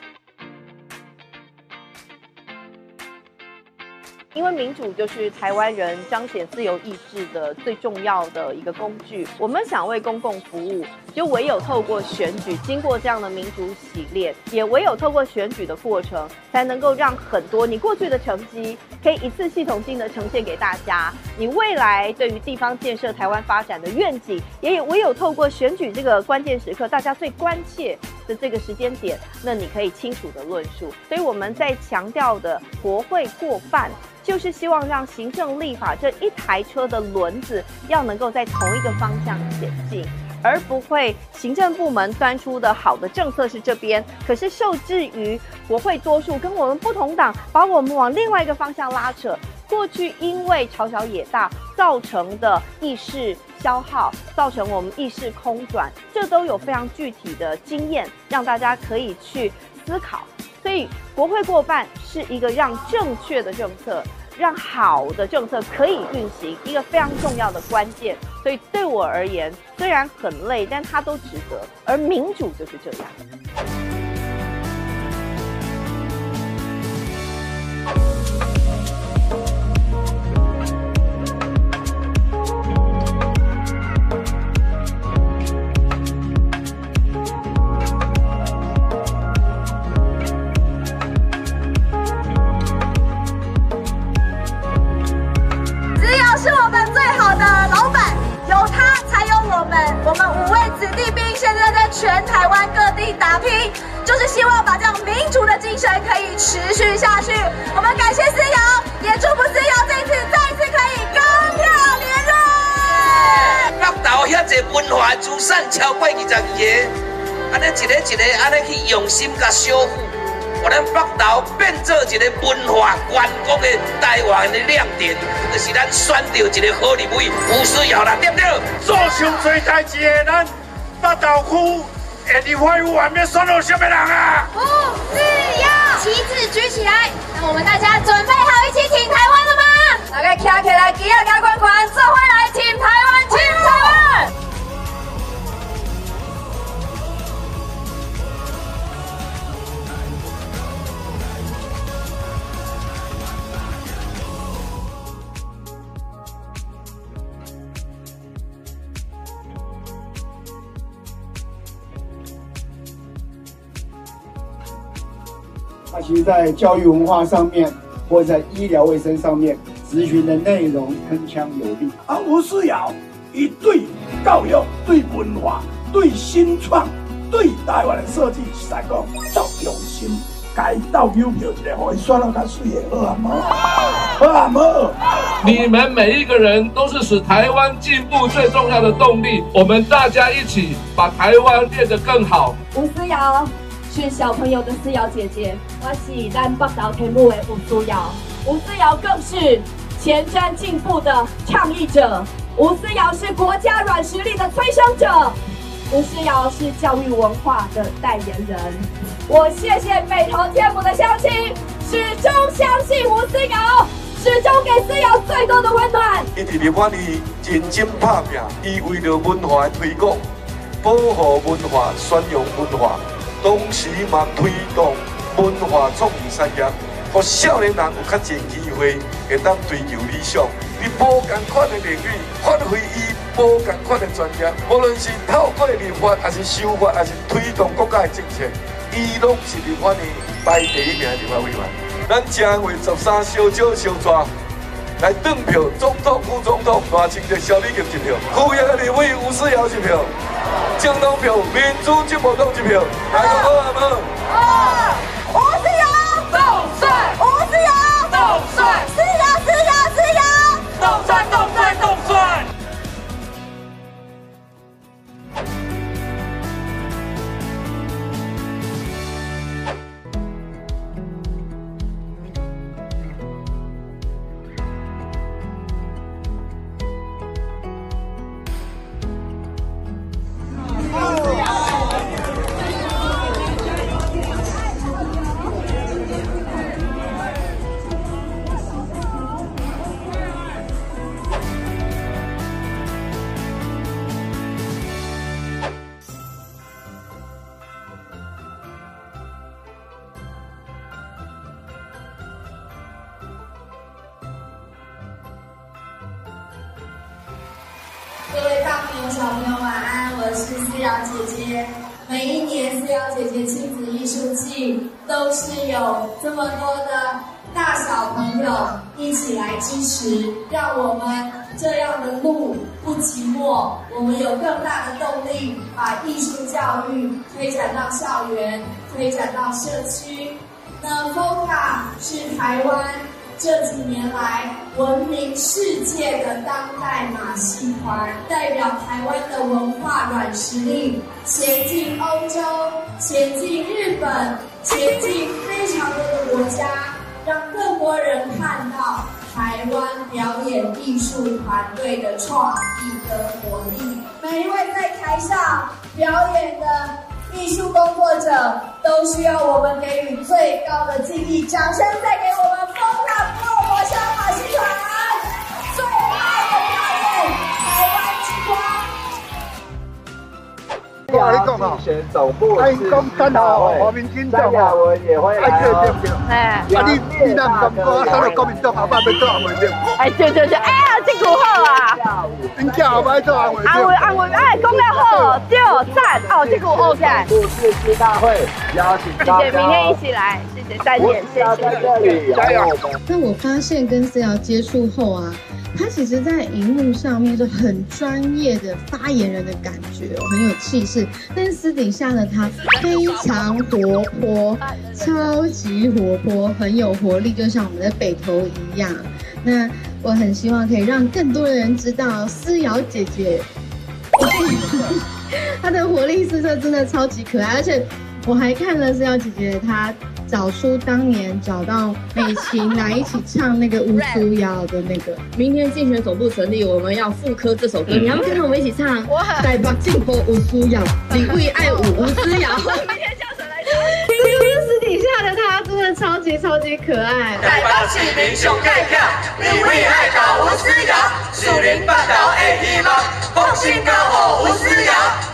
因为民主就是台湾人彰显自由意志的最重要的一个工具。我们想为公共服务，就唯有透过选举，经过这样的民主洗练，也唯有透过选举的过程，才能够让很多你过去的成绩可以一次系统性的呈现给大家。你未来对于地方建设、台湾发展的愿景，也唯有透过选举这个关键时刻，大家最关切的这个时间点，那你可以清楚的论述。所以我们在强调的国会过半。就是希望让行政立法这一台车的轮子要能够在同一个方向前进，而不会行政部门端出的好的政策是这边，可是受制于国会多数跟我们不同党，把我们往另外一个方向拉扯。过去因为朝小野大造成的意识消耗，造成我们意识空转，这都有非常具体的经验，让大家可以去思考。所以国会过半是一个让正确的政策、让好的政策可以运行一个非常重要的关键。所以对我而言，虽然很累，但它都值得。而民主就是这样。
一个安尼去用心甲修复。把咱北投变做一个文化观光的台湾的亮点，就是咱选到一个好立委吴思瑶啦，对不对？
做上最代志的咱北投区的立委员要选到什么人啊？
吴思瑶，旗帜举起来，那我们大家准备好一起挺台湾了吗？大家站起来，举啊加款款，做回来挺台湾，挺台
他其实，在教育文化上面，或者在医疗卫生上面，咨询的内容铿锵有力。
而，吴思瑶，伊对教育、对文化、对新创、对台湾的设计，实在讲足用心。该到有票一个，可以选到较水的，好啊无？好啊无？
你们每一个人都是使台湾进步最重要的动力。我们大家一起把台湾变得更好。
吴思瑶。是小朋友的思瑶姐姐，我是咱北投天母的吴思瑶，吴思瑶更是前瞻进步的倡议者，吴思瑶是国家软实力的催生者，吴思瑶是教育文化的代言人。我谢谢北投天母的乡亲，始终相信吴思瑶，始终给思瑶最多的温暖。
伊伫立法里认真拍拼，伊为了文化的推广、保护文化、宣扬文化。同时嘛，推动文化创意产业，让少年人有较侪机会，会当追求理想。伫无共款的领域，发挥伊无共款的专业，无论是透过立法，还是修法，还是推动国家的政策，伊拢是立法的排第一名的立法委员。咱正月十三小酒小抓。来登票，总统、副总统、大清的小李给一票，区域的立委吴思瑶一票，政党票民主进步党一票，大家好啊无？
好，吴思瑶，动帅，吴思瑶，动帅，思瑶，思瑶，思瑶，
动帅，动帅，动
姐姐亲子艺术季都是有这么多的大小朋友一起来支持，让我们这样的路不寂寞。我们有更大的动力，把艺术教育推展到校园，推展到社区。那 FOCA 是台湾。这几年来，闻名世界的当代马戏团，代表台湾的文化软实力，前进欧洲，前进日本，前进非常多的国家，让更多人看到台湾表演艺术团队的创意跟活力。每一位在台上表演的艺术工作者，都需要我们给予最高的敬意。掌声再给我们。风大部落国小马戏团光。
不好意思哦，选总部是三好国民军张亚文也会来哦。哎，啊你你那唔敢讲，三个国民党后摆要做安慰票。
哎，对对对，哎呀，这股好啊！
你叫后摆做安慰票。
安慰安慰，哎，讲得好，就赞哦，这股 OK。
副市区大会邀请大家，
谢谢，明天一起来，谢谢，再见，谢谢。
加油！
但我发现跟思瑶接触后啊。
他其实，在荧幕上面是很专业的发言人的感觉哦，很有气势。但是私底下的他非常活泼，超级活泼，很有活力，就像我们的北投一样。那我很希望可以让更多的人知道思瑶姐姐，她的活力四射真的超级可爱，而且我还看了思瑶姐姐她。找出当年找到美琴来一起唱那个吴苏瑶的那个。
明天竞选总部成立，我们要复刻这首歌，你要不跟着我们一起唱。
在北进步吴苏瑶，你为爱舞吴思瑶。
明天叫谁来唱？
明明私底下的他真的超级超级可爱。
在北市民上盖票，你为爱搞吴思瑶，树林八岛的希望，放心交予吴思瑶，